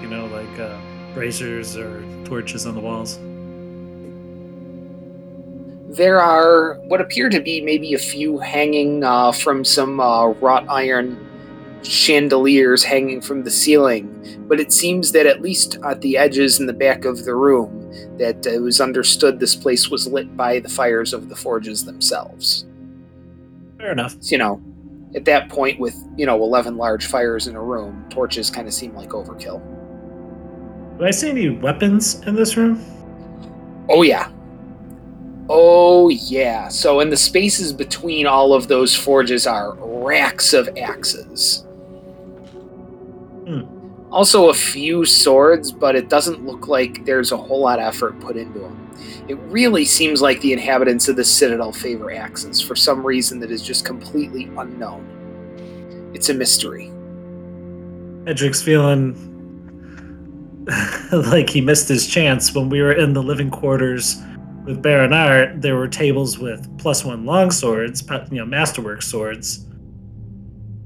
you know, like uh, braziers or torches on the walls. There are what appear to be maybe a few hanging uh, from some uh, wrought iron chandeliers hanging from the ceiling, but it seems that at least at the edges and the back of the room, that it was understood this place was lit by the fires of the forges themselves. Fair enough. You know, at that point, with you know eleven large fires in a room, torches kind of seem like overkill. Do I see any weapons in this room? Oh yeah, Oh, yeah. So, in the spaces between all of those forges are racks of axes. Hmm. Also, a few swords, but it doesn't look like there's a whole lot of effort put into them. It really seems like the inhabitants of the Citadel favor axes for some reason that is just completely unknown. It's a mystery. Edric's feeling like he missed his chance when we were in the living quarters with Baron Art. There were tables with plus one long swords, you know, masterwork swords.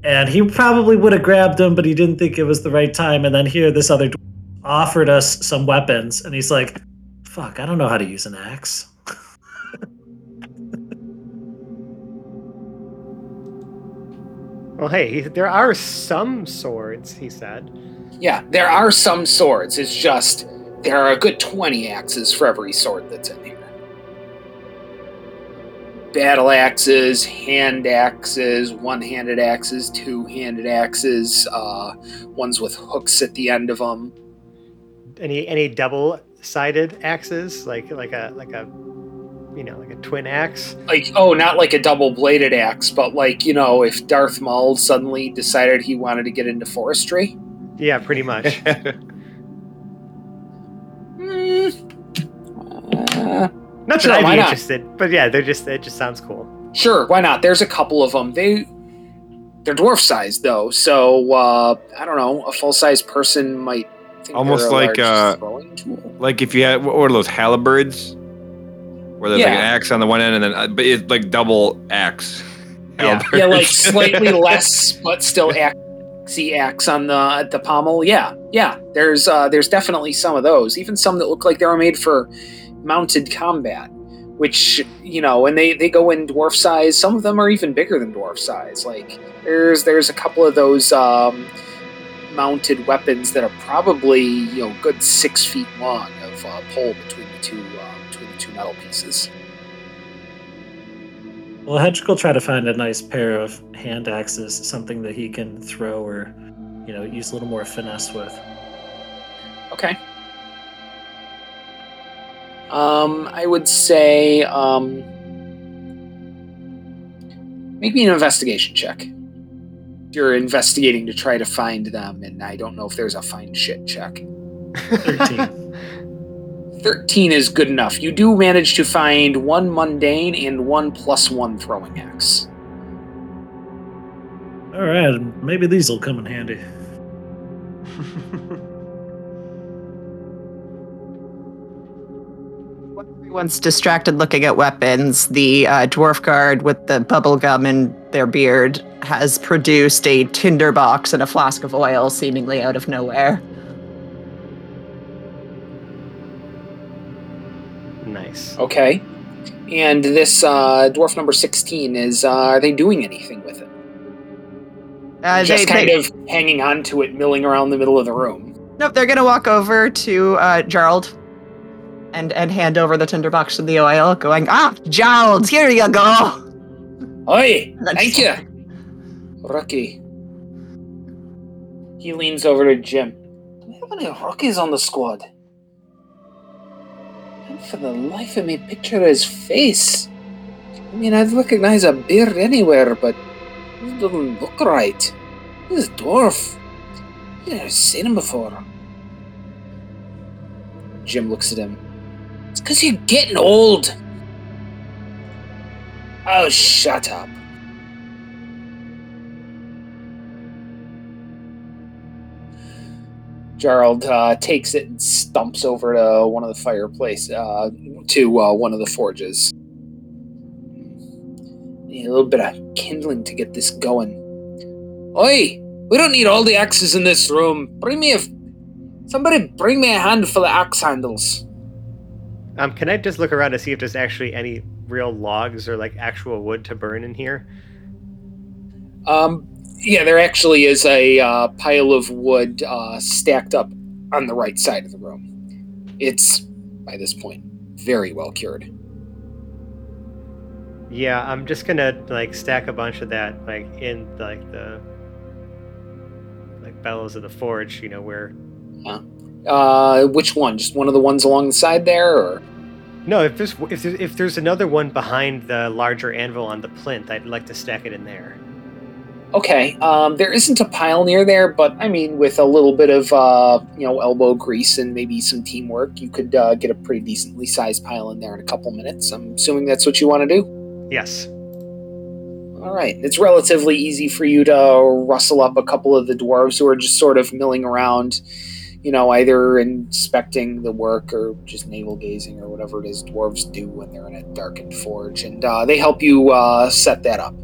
And he probably would have grabbed them, but he didn't think it was the right time. And then here, this other dwarf offered us some weapons, and he's like, "Fuck, I don't know how to use an axe. Well, hey, there are some swords, he said. Yeah, there are some swords. It's just there are a good 20 axes for every sword that's in here. Battle axes, hand axes, one handed axes, two handed axes, uh, ones with hooks at the end of them. Any any double sided axes, like like a like a you know like a twin axe. Like, oh, not like a double bladed axe, but like, you know, if Darth Maul suddenly decided he wanted to get into forestry. Yeah, pretty much. Hmm. Uh, Not Sure, that I'd be not? interested, but yeah, they're just it just sounds cool. Sure, why not? There's a couple of them. They they're dwarf sized though, so uh, I don't know. A full size person might think Almost they're a like, uh, tool. Like if you had what are those halberds, where there's like an axe on the one end and then uh, but it's like double axe. Yeah. Yeah, like slightly less, but still axey axe on the the pommel. Yeah, yeah. There's uh, there's definitely some of those. Even some that look like they were made for mounted combat. Which you know, and they they go in dwarf size. Some of them are even bigger than dwarf size. Like there's there's a couple of those um, mounted weapons that are probably you know good six feet long of uh, pole between the two uh, between the two metal pieces. Well, Hedrick will try to find a nice pair of hand axes, something that he can throw or, you know, use a little more finesse with. Okay. Um, I would say um, make me an investigation check. You're investigating to try to find them, and I don't know if there's a find shit check. 13. 13 is good enough. You do manage to find one mundane and one plus one throwing axe. All right, maybe these will come in handy. Everyone's distracted looking at weapons. The uh, dwarf guard with the bubble gum in their beard has produced a tinderbox and a flask of oil, seemingly out of nowhere. Nice. Okay. And this uh, dwarf number 16 is, uh, are they doing anything with it? Uh, Just they, kind they, of hanging on to it, milling around the middle of the room. Nope, they're gonna walk over to uh, Gerald and and hand over the tinderbox and the oil, going, "Ah, Gerald, here you go." Oi, thank you. Rookie. He leans over to Jim. Do we have any rookies on the squad? And for the life of me, picture his face. I mean, I'd recognize a beard anywhere, but it doesn't look right. This is dwarf. I've never seen him before. Jim looks at him. It's because you're getting old. Oh, shut up. Gerald uh, takes it and stumps over to one of the fireplace, uh, to uh, one of the forges. Need a little bit of kindling to get this going. Oi! We don't need all the axes in this room. Bring me a. Somebody bring me a handful of axe handles. Um, can I just look around to see if there's actually any real logs or like actual wood to burn in here? Um, yeah, there actually is a uh, pile of wood uh, stacked up on the right side of the room. It's, by this point, very well cured. Yeah, I'm just gonna like stack a bunch of that like in like the like bellows of the forge, you know, where Uh, which one? Just one of the ones along the side there, or No, if there's if there's, if there's another one behind the larger anvil on the plinth, I'd like to stack it in there. Okay, um, there isn't a pile near there, but I mean, with a little bit of uh, you know elbow grease and maybe some teamwork, you could uh, get a pretty decently sized pile in there in a couple minutes. I'm assuming that's what you want to do. Yes. All right, it's relatively easy for you to rustle up a couple of the dwarves who are just sort of milling around, you know, either inspecting the work or just navel gazing or whatever it is dwarves do when they're in a darkened forge, and uh, they help you uh, set that up.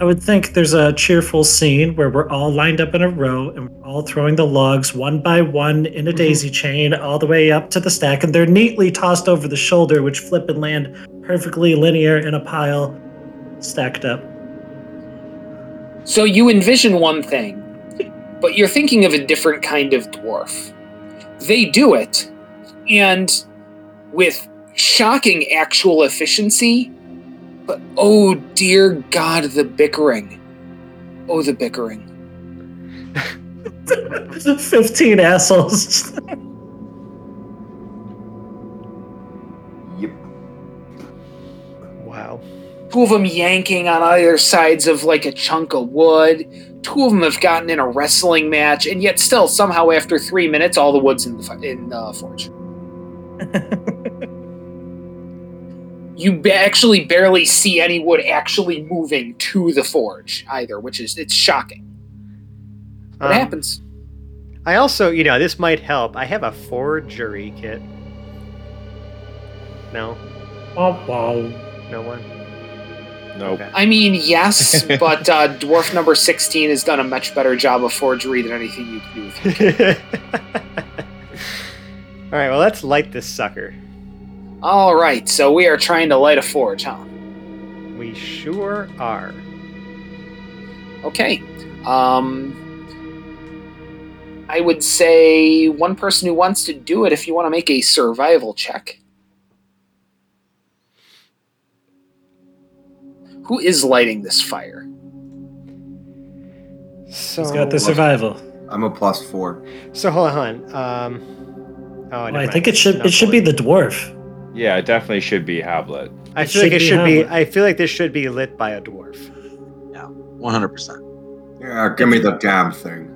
I would think there's a cheerful scene where we're all lined up in a row and we're all throwing the logs one by one in a daisy chain all the way up to the stack, and they're neatly tossed over the shoulder, which flip and land perfectly linear in a pile stacked up. So you envision one thing, but you're thinking of a different kind of dwarf. They do it, and with shocking actual efficiency, but oh dear God, the bickering. Oh, the bickering. 15 assholes. Yep. Wow. Two of them yanking on either sides of like a chunk of wood. Two of them have gotten in a wrestling match, and yet still, somehow, after three minutes, all the wood's in the in the forge. you ba- actually barely see any wood actually moving to the forge either, which is it's shocking. What Um, happens? I also, you know, this might help. I have a forgery kit. No, Oh, wow. no one. Nope. I mean, yes, but uh, dwarf number sixteen has done a much better job of forgery than anything you can do. With it. All right, well, let's light this sucker. All right, so we are trying to light a forge, huh? We sure are. Okay. Um, I would say one person who wants to do it, if you want to make a survival check. Who is lighting this fire? So, He's got the survival. I'm a plus four. so hold on. hold on. Um, oh, Well, I think it should it should be the dwarf. Yeah, it definitely should be Hoblet. I it feel like it be should be. I feel like this should be lit by a dwarf. Yeah, 100%. Yeah, give me the damn thing.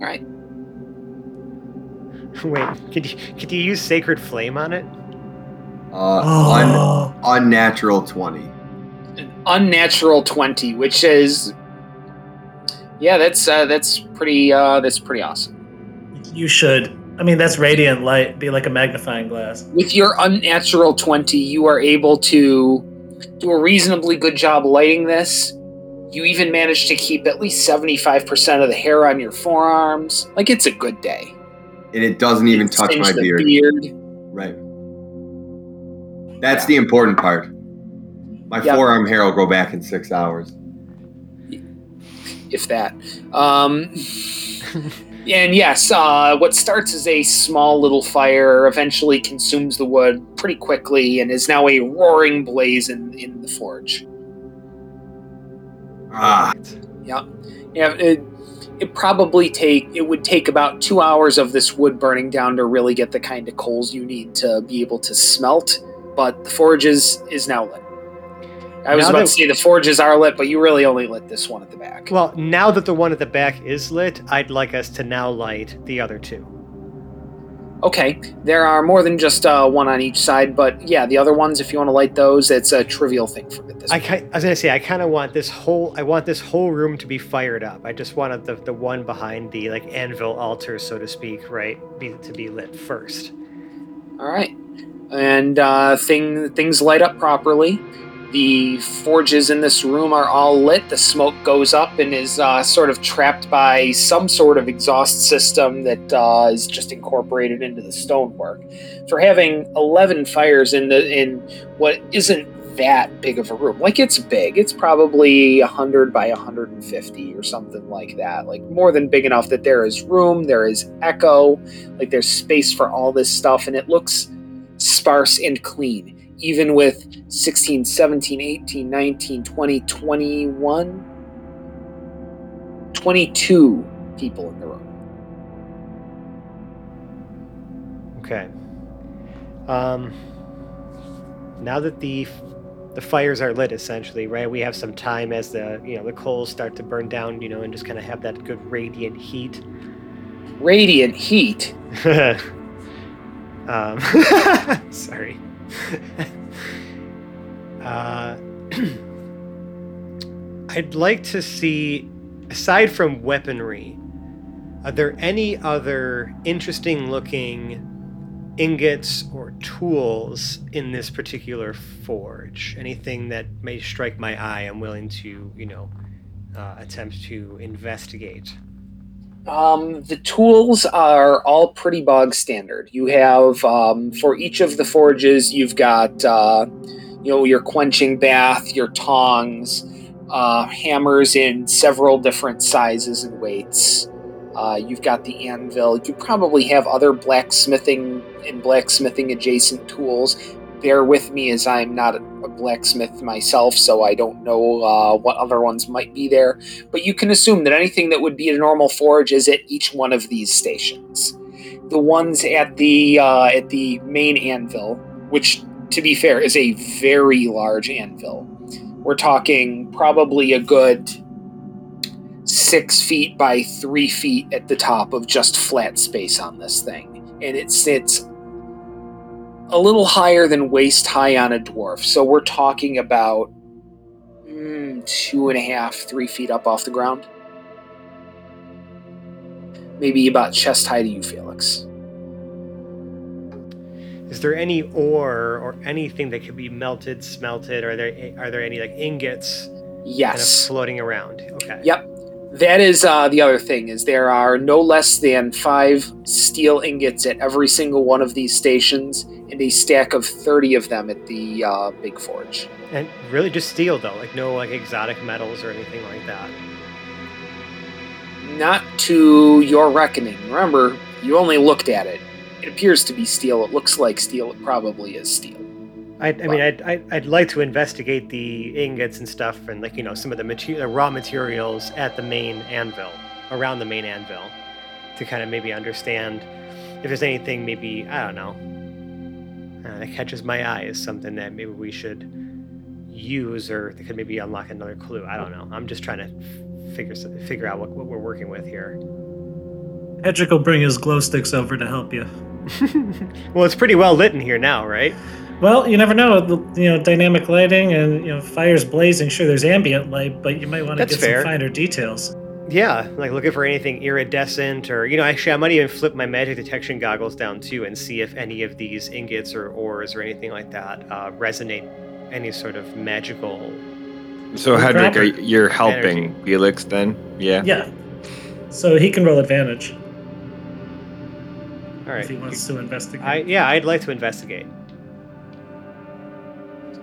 All right. Wait, could you could you use sacred flame on it? Uh, Oh, un- unnatural 20. An unnatural twenty, which is, yeah, that's uh, that's pretty uh, that's pretty awesome. you should. I mean, that's radiant light. Be like a magnifying glass. With your unnatural twenty, you are able to do a reasonably good job lighting this. You even manage to keep at least seventy-five percent of the hair on your forearms. Like it's a good day. And it doesn't even touch my beard. beard. Right. That's Yeah. the important part. My Yeah. forearm hair will grow back in six hours. if that. Um, and yes, uh, what starts as a small little fire eventually consumes the wood pretty quickly and is now a roaring blaze in, in the forge. Ah, Yeah, it, it probably take it would take about two hours of this wood burning down to really get the kind of coals you need to be able to smelt. But the forge is is now lit. I was Now about that- to say the forges are lit, but you really only lit this one at the back. Well, now that the one at the back is lit, I'd like us to now light the other two. Okay, there are more than just uh, one on each side, but yeah, the other ones, if you want to light those, it's a trivial thing for at this. I, I was gonna say I kind of want this whole I want this whole room to be fired up. I just wanted the, the one behind the like anvil altar, so to speak, right, be, to be lit first. All right, and uh, thing things light up properly. The forges in this room are all lit. The smoke goes up and is uh, sort of trapped by some sort of exhaust system that uh, is just incorporated into the stonework. For having eleven fires in the in what isn't that big of a room, like it's big. It's probably hundred by hundred and fifty or something like that. Like more than big enough that there is room, there is echo, like there's space for all this stuff, and it looks sparse and clean even with 16 17 18 19 20 21 22 people in the room Okay. Um, now that the the fires are lit, essentially, right? We have some time as the you know the coals start to burn down, you know, and just kind of have that good radiant heat. Radiant heat. um, sorry. uh, I'd like to see, aside from weaponry, are there any other interesting looking ingots or tools in this particular forge? Anything that may strike my eye, I'm willing to, you know, uh, attempt to investigate. Um, the tools are all pretty bog standard. You have um, for each of the forges, you've got uh, you know your quenching bath, your tongs, uh, hammers in several different sizes and weights. Uh, you've got the anvil. You probably have other blacksmithing and blacksmithing adjacent tools. Bear with me as I'm not a blacksmith myself, so I don't know uh, what other ones might be there. But you can assume that anything that would be a normal forge is at each one of these stations. The ones at the uh, at the main anvil, which to be fair is a very large anvil. We're talking probably a good six feet by three feet at the top of just flat space on this thing. And it sits a little higher than waist high on a dwarf. So we're talking about mm, two and a half, three feet up off the ground. Maybe about chest high to you, Felix. Is there any ore or anything that could be melted, smelted? Are there are there any like ingots kind of Yes. floating around? Okay. Yep. That is uh, the other thing is there are no less than five steel ingots at every single one of these stations, a stack of thirty of them at the uh, big forge. And really just steel though, like no like exotic metals or anything like that. Not to your reckoning. Remember, you only looked at it. It appears to be steel. It looks like steel. It probably is steel. I, I mean, I'd, I'd, I'd like to investigate the ingots and stuff and like you know some of the material, the raw materials at the main anvil, around the main anvil, to kind of maybe understand if there's anything maybe I don't know uh, that catches my eye is something that maybe we should use or that could maybe unlock another clue. I don't know. I'm just trying to figure figure out what, what we're working with here. Hedrick will bring his glow sticks over to help you. well, it's pretty well lit in here now, right? Well, you never know. You know, dynamic lighting and you know, fires blazing. Sure, there's ambient light, but you might want to That's get fair. some finer details. Yeah, like looking for anything iridescent or, you know, actually, I might even flip my magic detection goggles down too and see if any of these ingots or ores or anything like that uh, resonate any sort of magical. So Hedrick, are, you're helping Energy. Felix then? Yeah. Yeah. So he can roll advantage All right. if he right. wants to investigate. I, yeah, I'd like to investigate.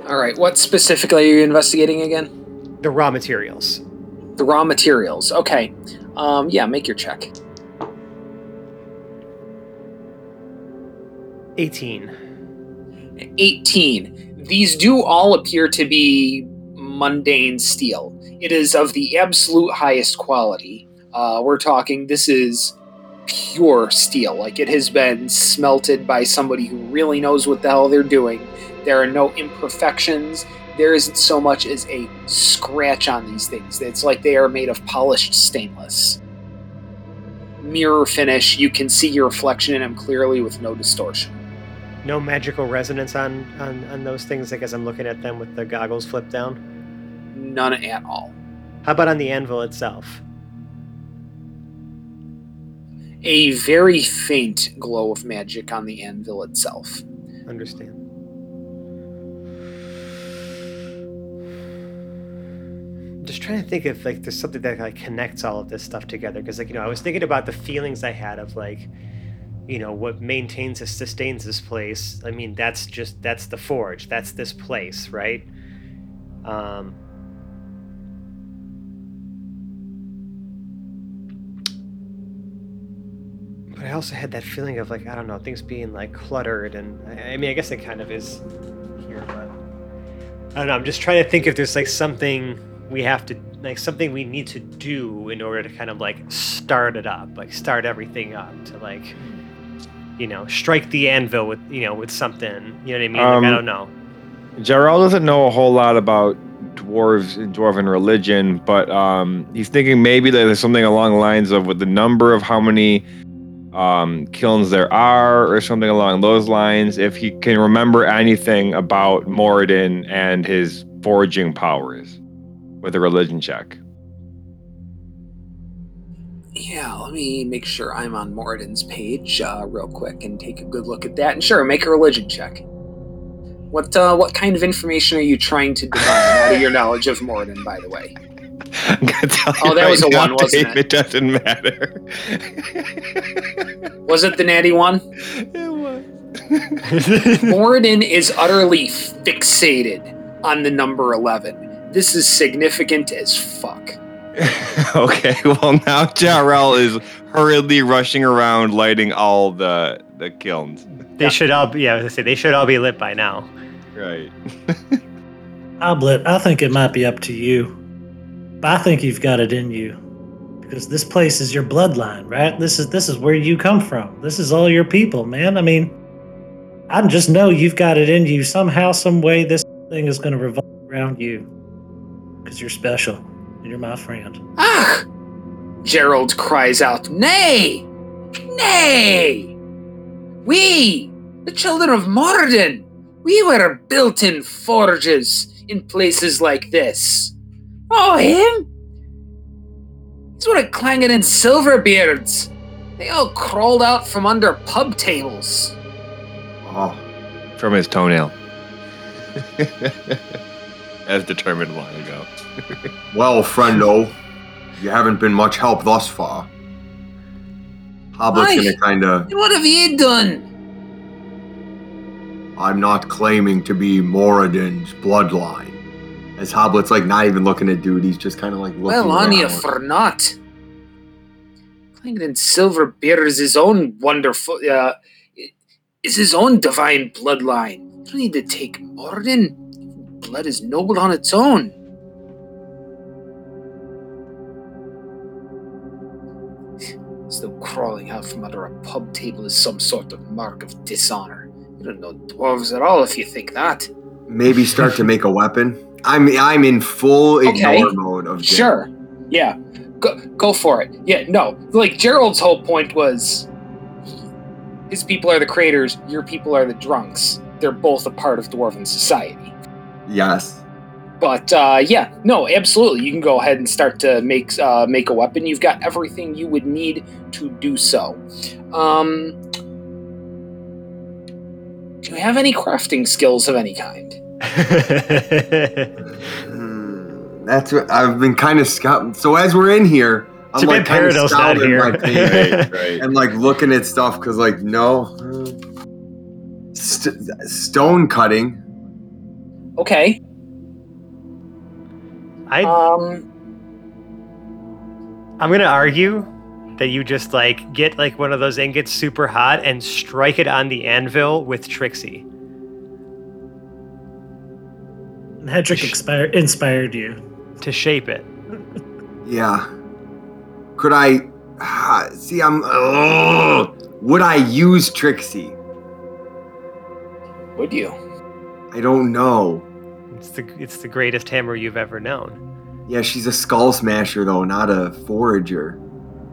All right. What specifically are you investigating again? The raw materials. The raw materials. Okay. Um, yeah. Make your check. 18. 18. These do all appear to be mundane steel. It is of the absolute highest quality. Uh, we're talking, this is pure steel. Like it has been smelted by somebody who really knows what the hell they're doing. There are no imperfections. There isn't so much as a scratch on these things. It's like they are made of polished stainless. Mirror finish, you can see your reflection in them clearly with no distortion. No magical resonance on, on, on those things, I guess I'm looking at them with the goggles flipped down. None at all. How about on the anvil itself? a very faint glow of magic on the anvil itself. Understand. Just trying to think if like there's something that like connects all of this stuff together because like you know I was thinking about the feelings I had of like you know what maintains and sustains this place. I mean that's just that's the forge. That's this place, right? Um But I also had that feeling of like I don't know things being like cluttered, and I, I mean I guess it kind of is here, but I don't know. I'm just trying to think if there's like something we have to like something we need to do in order to kind of like start it up, like start everything up to like you know, strike the anvil with you know with something. You know what I mean? like, I Um, don't know. Jarrell doesn't know a whole lot about dwarves and dwarven religion, but um, he's thinking maybe that there's something along the lines of with the number of how many um, kilns there are, or something along those lines. If he can remember anything about Moradin and his foraging powers with a religion check. Yeah, let me make sure I'm on Moradin's page uh, real quick and take a good look at that. And sure, make a religion check. What uh, what kind of information are you trying to divine out of your knowledge of Moradin, by the way? I'm gonna tell Oh, you that was a now, one, wasn't Dave, it? It doesn't matter. Was it the natty one? it was. Moradin is utterly fixated on the number 11. This is significant as fuck. okay, well now Jarrell is hurriedly rushing around lighting all the the kilns. They should all be. Yeah, I was gonna say they should all be lit by now. Right. Hoblet, I think it might be up to you. But I think you've got it in you. Because this place is your bloodline, right? This is this is where you come from. This is all your people, man. I mean, I just know you've got it in you. Somehow, some way this thing is gonna revolve around you. Because you're special. And you're my friend. Ah! Gerald cries out, Nay! Nay! We, the children of Moradin, we were built in forges in places like this. Oh, him? He's one of Clangin and Silverbeards. They all crawled out from under pub tables. Oh, From his toenail. As determined long ago. well, friendo, you haven't been much help thus far. Hoblet's Why? gonna kinda. And what have you done? I'm not claiming to be Moradin's bloodline. As Hoblet's like not even looking at dude, he's just kind of like looking. Well, on you around. for not. Clangin Silverbeard is his own wonderful, uh, is his own divine bloodline. You don't need to take Moradin. Blood is noble on its own. Though crawling out from under a pub table is some sort of mark of dishonor. You don't know dwarves at all if you think that. Maybe start to make a weapon. I'm I'm in full Okay. ignore mode of. Sure. Yeah. Go go for it. Yeah, no. Like Gerald's whole point was his people are the creators, your people are the drunks. They're both a part of dwarven society. Yes. But uh, yeah, no, absolutely. You can go ahead and start to make uh, make a weapon. You've got everything you would need to do so. Um, do you have any crafting skills of any kind? That's what I've been kind of scouting. So as we're in here, I'm Too like kind of Peridot's scouting here. my page Right, right. and like looking at stuff because like no st- stone cutting. Okay. I Um, I'm gonna argue that you just like get like one of those ingots super hot and strike it on the anvil with Trixie. And Hedrick expired, inspired you. to shape it. Yeah. Could I ah, see? I'm. ugh. would I use Trixie? would you? I don't know. It's the it's the greatest hammer you've ever known. Yeah, she's a skull smasher though, not a forager.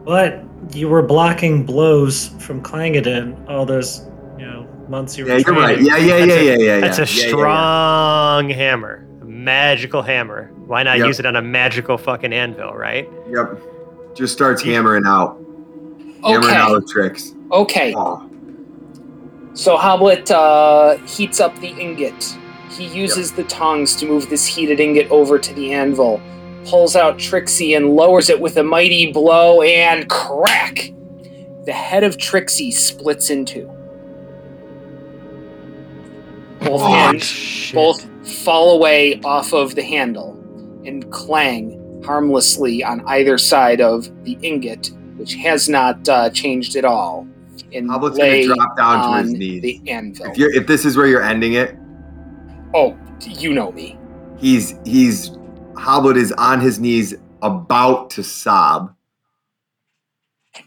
But you were blocking blows from Clangadin all those, you know, months you were Yeah, you're right. training. Yeah, yeah, yeah, That's a- yeah, yeah, yeah. That's a yeah, yeah, yeah. strong hammer, a magical hammer. Why not Yep. use it on a magical fucking anvil, right? Yep. Just starts hammering out. Hammering Okay. out tricks. Okay. Oh, So Hoblet uh, heats up the ingot. He uses the tongs to move this heated ingot over to the anvil, pulls out Trixie and lowers it with a mighty blow, and crack! The head of Trixie splits in two. Both Oh, hands, both fall away off of the handle and clang harmlessly on either side of the ingot, which has not uh, changed at all. And lay gonna drop down to on his knees. the anvil. If you're if this is where you're ending it, Oh, you know me. he's he's Hoblet is on his knees about to sob.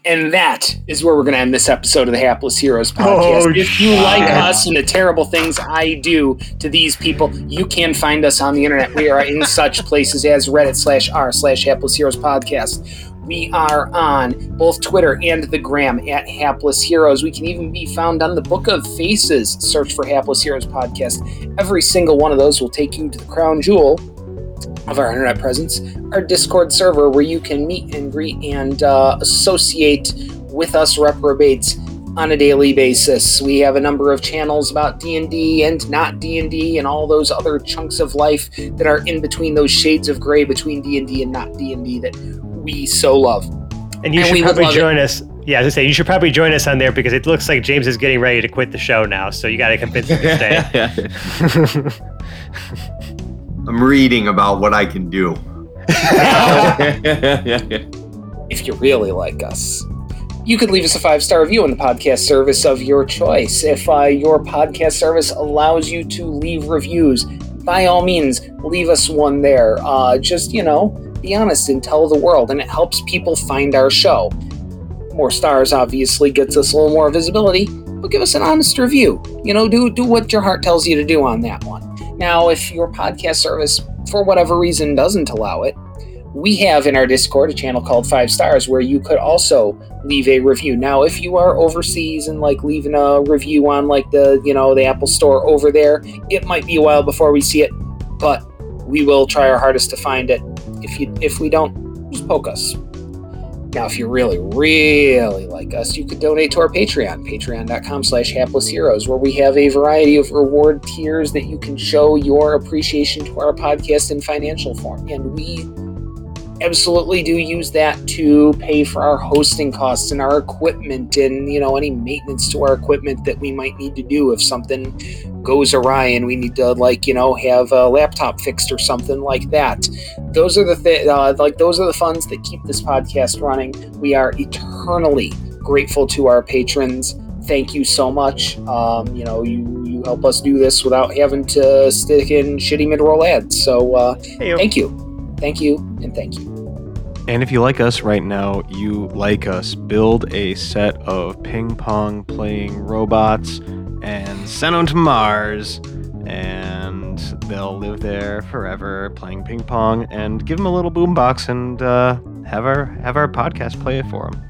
And that is where we're going to end this episode of the Hapless Heroes podcast. Oh, if you like us and the terrible things I do to these people, you can find us on the internet. We are in such places as Reddit slash r slash Hapless Heroes podcast. We are on both Twitter and the gram at Hapless Heroes. We can even be found on the Book of Faces. Search for Hapless Heroes podcast. Every single one of those will take you to the crown jewel of our internet presence, our Discord server where you can meet and greet and uh, associate with us reprobates on a daily basis. We have a number of channels about D&D and not D&D and all those other chunks of life that are in between those shades of gray between D&D and not D&D that we so love. And you And should we probably love it. join us. Yeah, as I say, you should probably join us on there because it looks like James is getting ready to quit the show now. So you got to convince him to stay. I'm reading about what I can do. if you really like us. You could leave us a five star review on the podcast service of your choice. If uh, your podcast service allows you to leave reviews, by all means, leave us one there. Uh, just, you know, be honest and tell the world, and it helps people find our show. More stars obviously gets us a little more visibility, but give us an honest review. You know, do do what your heart tells you to do on that one. Now, if your podcast service, for whatever reason, doesn't allow it, we have in our Discord a channel called Five Stars where you could also leave a review. Now, if you are overseas and like leaving a review on like the you know the Apple Store over there, it might be a while before we see it, but we will try our hardest to find it. If you if we don't, just poke us. Now, if you really, really like us, you could donate to our Patreon, patreon.com slash hapless heroes, where we have a variety of reward tiers that you can show your appreciation to our podcast in financial form. And we absolutely do use that to pay for our hosting costs and our equipment and you know any maintenance to our equipment that we might need to do. If something goes awry and we need to like you know have a laptop fixed or something like that. Those are the th- uh, like those are the funds that keep this podcast running. We are eternally grateful to our patrons. Thank you so much. Um, you know you you help us do this without having to stick in shitty mid-roll ads. So uh, Hey, thank you thank you and thank you And if you like us right now, you like us, build a set of ping pong playing robots and send them to Mars. And they'll live there forever playing ping pong and give them a little boombox and uh, have our have our podcast play it for them.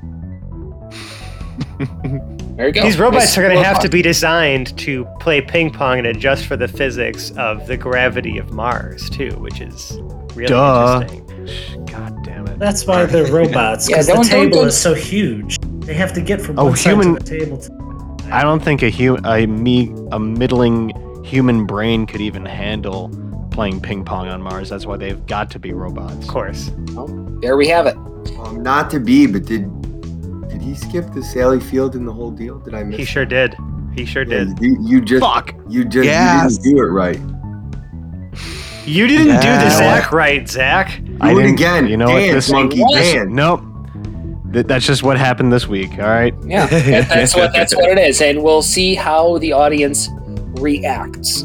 there you go These robots Nice are going to little have to be designed to play ping pong and adjust for the physics of the gravity of Mars, too, which is really Duh. interesting. God damn it. That's why they're robots. Yeah, Because the don't- don't- table don't- is so huge. They have to get from Oh, one human- side to the table. To I don't think a hu- a me a middling human brain could even handle playing ping pong on Mars. That's why they've got to be robots. Of course. there we have it Um, not to be, but did did he skip the Sally Field in the whole deal? Did I miss? He it? sure did. He sure Yeah, did. You, you just Fuck. you just Yes. you didn't do it right. You didn't do Yeah. the Zach right, Zach. I Do it didn't- again. You know what? This monkey, What? dance. Nope. Th- that's just what happened this week. All right. Yeah, that- that's what that's what it is, and we'll see how the audience reacts.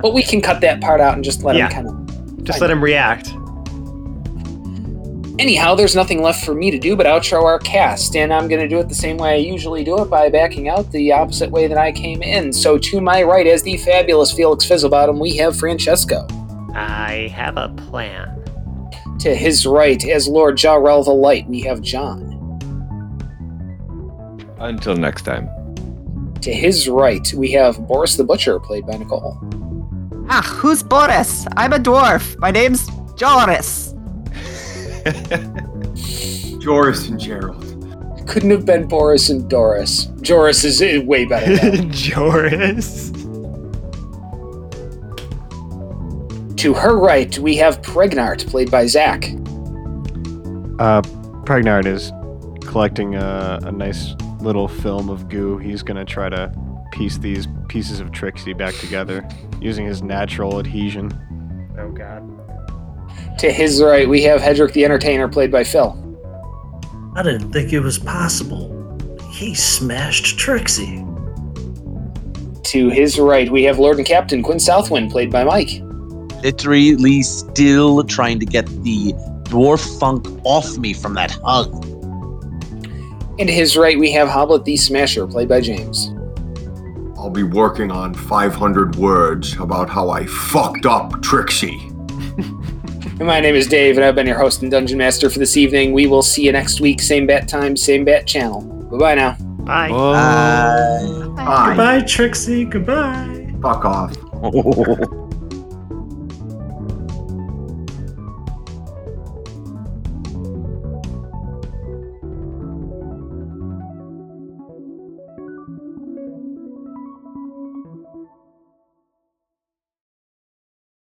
But we can cut that part out and just let Yeah. them kind of. Just let him react. Anyhow, there's nothing left for me to do but outro our cast, and I'm going to do it the same way I usually do it by backing out the opposite way that I came in. So to my right, as the fabulous Felix Fizzlebottom, we have Francesco. I have a plan. To his right, as Lord Jarrell the Light, we have John. Until next time. To his right, we have Boris the Butcher, played by Nicole. Ah, who's Boris? I'm a dwarf. My name's Joris. Joris and Gerald. Couldn't have been Boris and Doris. Joris is way better. though. Joris. To her right, we have Pregnart, played by Zach. Uh, Pregnard is collecting a, a nice little film of goo. He's gonna try to piece these pieces of Trixie back together using his natural adhesion. Oh God. To his right, we have Hedrick the Entertainer, played by Phil. I didn't think it was possible. He smashed Trixie. To his right, we have Lord and Captain Quinn Southwind, played by Mike. Literally still trying to get the dwarf funk off me from that hug. And to his right, we have Hoblet the Smasher, played by James. I'll be working on 500 words about how I fucked up Trixie. And my name is Dave, and I've been your host and dungeon master for this evening. We will see you next week, same bat time, same bat channel. Bye bye now. Bye. Uh, Bye. Goodbye, Trixie. Goodbye. Fuck off.